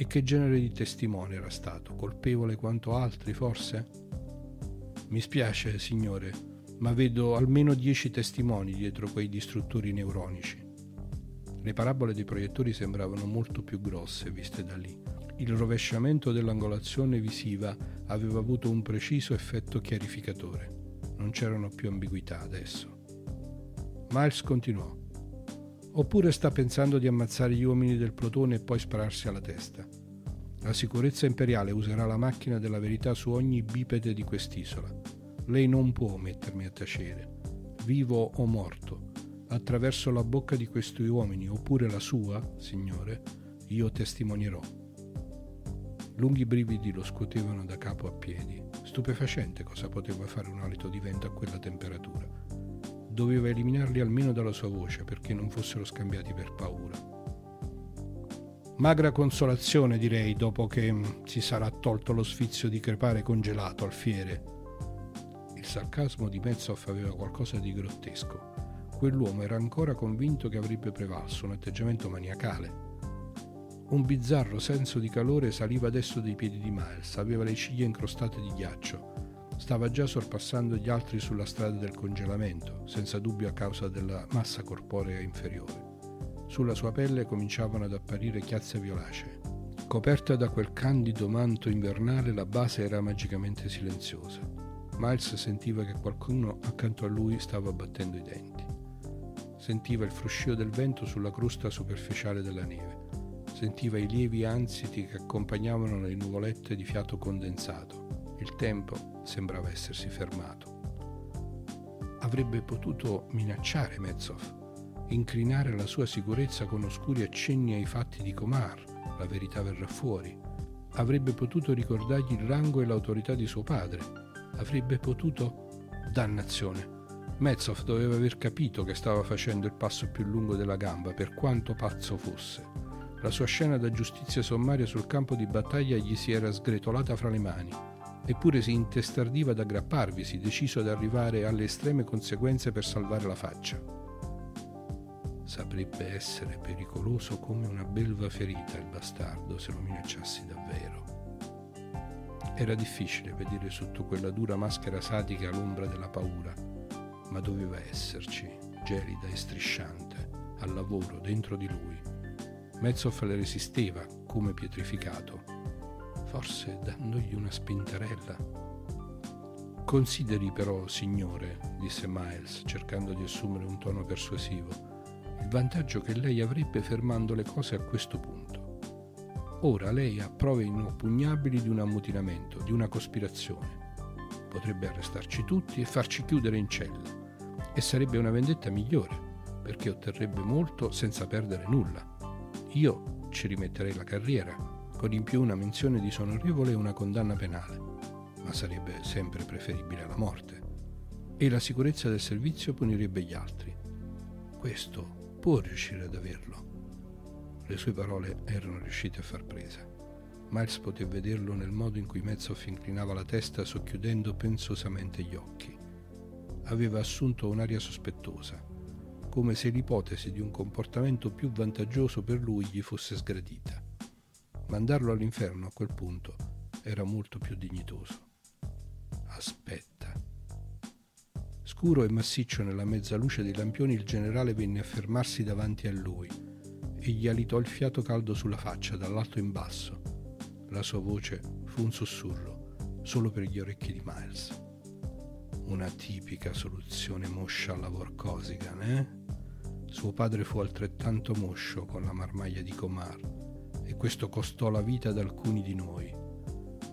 E che genere di testimone era stato? Colpevole quanto altri, forse? Mi spiace, signore, ma vedo almeno dieci testimoni dietro quei distruttori neuronici. Le parabole dei proiettori sembravano molto più grosse viste da lì. Il rovesciamento dell'angolazione visiva aveva avuto un preciso effetto chiarificatore. Non c'erano più ambiguità adesso. Miles continuò. Oppure sta pensando di ammazzare gli uomini del plotone e poi spararsi alla testa. La sicurezza imperiale userà la macchina della verità su ogni bipede di quest'isola. Lei non può mettermi a tacere. Vivo o morto, attraverso la bocca di questi uomini, oppure la sua, signore, io testimonierò. Lunghi brividi lo scuotevano da capo a piedi. Stupefacente cosa poteva fare un alito di vento a quella temperatura. Doveva eliminarli almeno dalla sua voce perché non fossero scambiati per paura. Magra consolazione, direi, dopo che mm, si sarà tolto lo sfizio di crepare congelato al fiere. Il sarcasmo di Mezzoff aveva qualcosa di grottesco. Quell'uomo era ancora convinto che avrebbe prevalso un atteggiamento maniacale. Un bizzarro senso di calore saliva adesso dai piedi di Miles, aveva le ciglia incrostate di ghiaccio. Stava già sorpassando gli altri sulla strada del congelamento, senza dubbio a causa della massa corporea inferiore. Sulla sua pelle cominciavano ad apparire chiazze violacee. Coperta da quel candido manto invernale, la base era magicamente silenziosa. Miles sentiva che qualcuno accanto a lui stava battendo i denti. Sentiva il fruscio del vento sulla crosta superficiale della neve. Sentiva i lievi ansiti che accompagnavano le nuvolette di fiato condensato. Il tempo sembrava essersi fermato. Avrebbe potuto minacciare Mezzoff, incrinare la sua sicurezza con oscuri accenni ai fatti di Comar. La verità verrà fuori. Avrebbe potuto ricordargli il rango e l'autorità di suo padre. Avrebbe potuto... Dannazione! Mezzoff doveva aver capito che stava facendo il passo più lungo della gamba, per quanto pazzo fosse. La sua scena da giustizia sommaria sul campo di battaglia gli si era sgretolata fra le mani, eppure si intestardiva ad aggrapparvisi, deciso ad arrivare alle estreme conseguenze per salvare la faccia. Saprebbe essere pericoloso come una belva ferita il bastardo se lo minacciassi davvero. Era difficile vedere sotto quella dura maschera satica l'ombra della paura, ma doveva esserci, gelida e strisciante, al lavoro dentro di lui. Mezzoff le resisteva, come pietrificato, forse dandogli una spintarella. Consideri però, signore, disse Miles, cercando di assumere un tono persuasivo, il vantaggio che lei avrebbe fermando le cose a questo punto. Ora lei ha prove inoppugnabili di un ammutinamento, di una cospirazione. Potrebbe arrestarci tutti e farci chiudere in cella. E sarebbe una vendetta migliore, perché otterrebbe molto senza perdere nulla. Io ci rimetterei la carriera, con in più una menzione disonorevole e una condanna penale, ma sarebbe sempre preferibile alla morte. E la sicurezza del servizio punirebbe gli altri. Questo può riuscire ad averlo. Le sue parole erano riuscite a far presa. Miles poté vederlo nel modo in cui Metzoff inclinava la testa socchiudendo pensosamente gli occhi. Aveva assunto un'aria sospettosa, come se l'ipotesi di un comportamento più vantaggioso per lui gli fosse sgradita. Mandarlo all'inferno a quel punto era molto più dignitoso. Aspetta. Scuro e massiccio nella mezza luce dei lampioni, il generale venne a fermarsi davanti a lui e gli alitò il fiato caldo sulla faccia dall'alto in basso. La sua voce fu un sussurro, solo per gli orecchi di Miles. Una tipica soluzione moscia alla Vorkosigan, eh? Suo padre fu altrettanto moscio con la marmaglia di Comar e questo costò la vita ad alcuni di noi.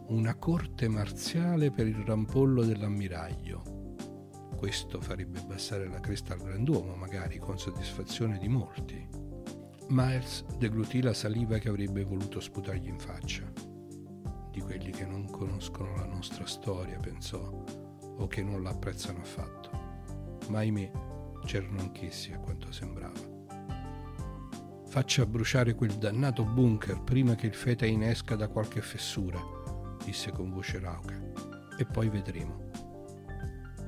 Una corte marziale per il rampollo dell'ammiraglio. Questo farebbe abbassare la cresta al granduomo, magari con soddisfazione di molti. Miles deglutì la saliva che avrebbe voluto sputargli in faccia. Di quelli che non conoscono la nostra storia, pensò, o che non la apprezzano affatto. Ma ahimè, c'erano anch'essi a quanto sembrava. Faccia bruciare quel dannato bunker prima che il feta inesca da qualche fessura, disse con voce rauca, e poi vedremo.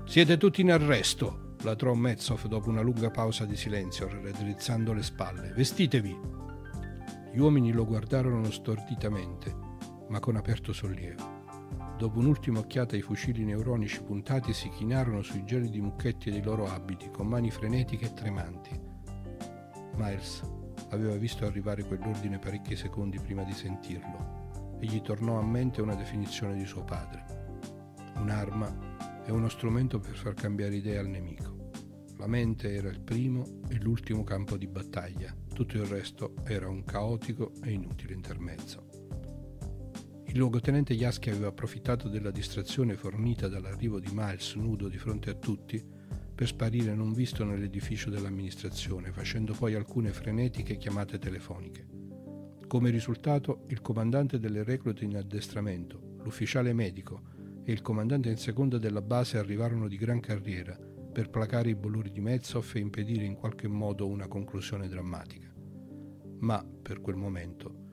Siete tutti in arresto, latrò Metzoff dopo una lunga pausa di silenzio, raddrizzando le spalle. Vestitevi! Gli uomini lo guardarono storditamente, ma con aperto sollievo. Dopo un'ultima occhiata ai fucili neuronici puntati, si chinarono sui gelidi mucchetti dei loro abiti con mani frenetiche e tremanti. Miles aveva visto arrivare quell'ordine parecchi secondi prima di sentirlo e gli tornò a mente una definizione di suo padre. Un'arma è uno strumento per far cambiare idea al nemico. La mente era il primo e l'ultimo campo di battaglia, tutto il resto era un caotico e inutile intermezzo. Il luogotenente Yasky aveva approfittato della distrazione fornita dall'arrivo di Miles nudo di fronte a tutti per sparire non visto nell'edificio dell'amministrazione, facendo poi alcune frenetiche chiamate telefoniche. Come risultato, il comandante delle reclute in addestramento, l'ufficiale medico e il comandante in seconda della base arrivarono di gran carriera per placare i boluri di Metzoff e impedire in qualche modo una conclusione drammatica. Ma, per quel momento,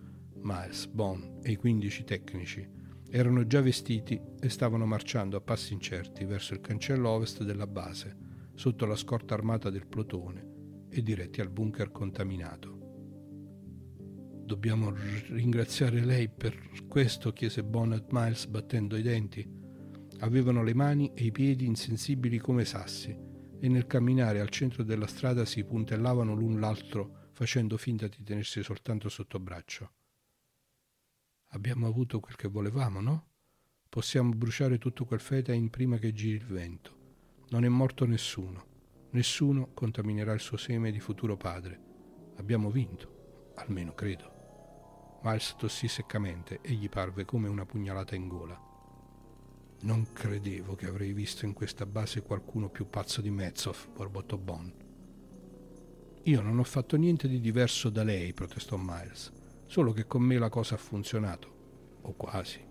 Miles, Bond e i 15 tecnici erano già vestiti e stavano marciando a passi incerti verso il cancello ovest della base, sotto la scorta armata del plotone e diretti al bunker contaminato. Dobbiamo ringraziare lei per questo, chiese Bonnet Miles battendo i denti. Avevano le mani e i piedi insensibili come sassi e nel camminare al centro della strada si puntellavano l'un l'altro facendo finta di tenersi soltanto sotto braccio. Abbiamo avuto quel che volevamo, no? Possiamo bruciare tutto quel fetain prima che giri il vento. Non è morto nessuno. Nessuno contaminerà il suo seme di futuro padre. Abbiamo vinto, almeno credo. Miles tossì seccamente e gli parve come una pugnalata in gola. Non credevo che avrei visto in questa base qualcuno più pazzo di Metzoff, borbottò Bon. Io non ho fatto niente di diverso da lei, protestò Miles, solo che con me la cosa ha funzionato, o quasi.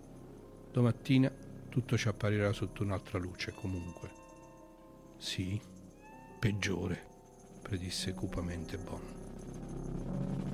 Domattina tutto ci apparirà sotto un'altra luce comunque. Sì, peggiore, predisse cupamente Bon.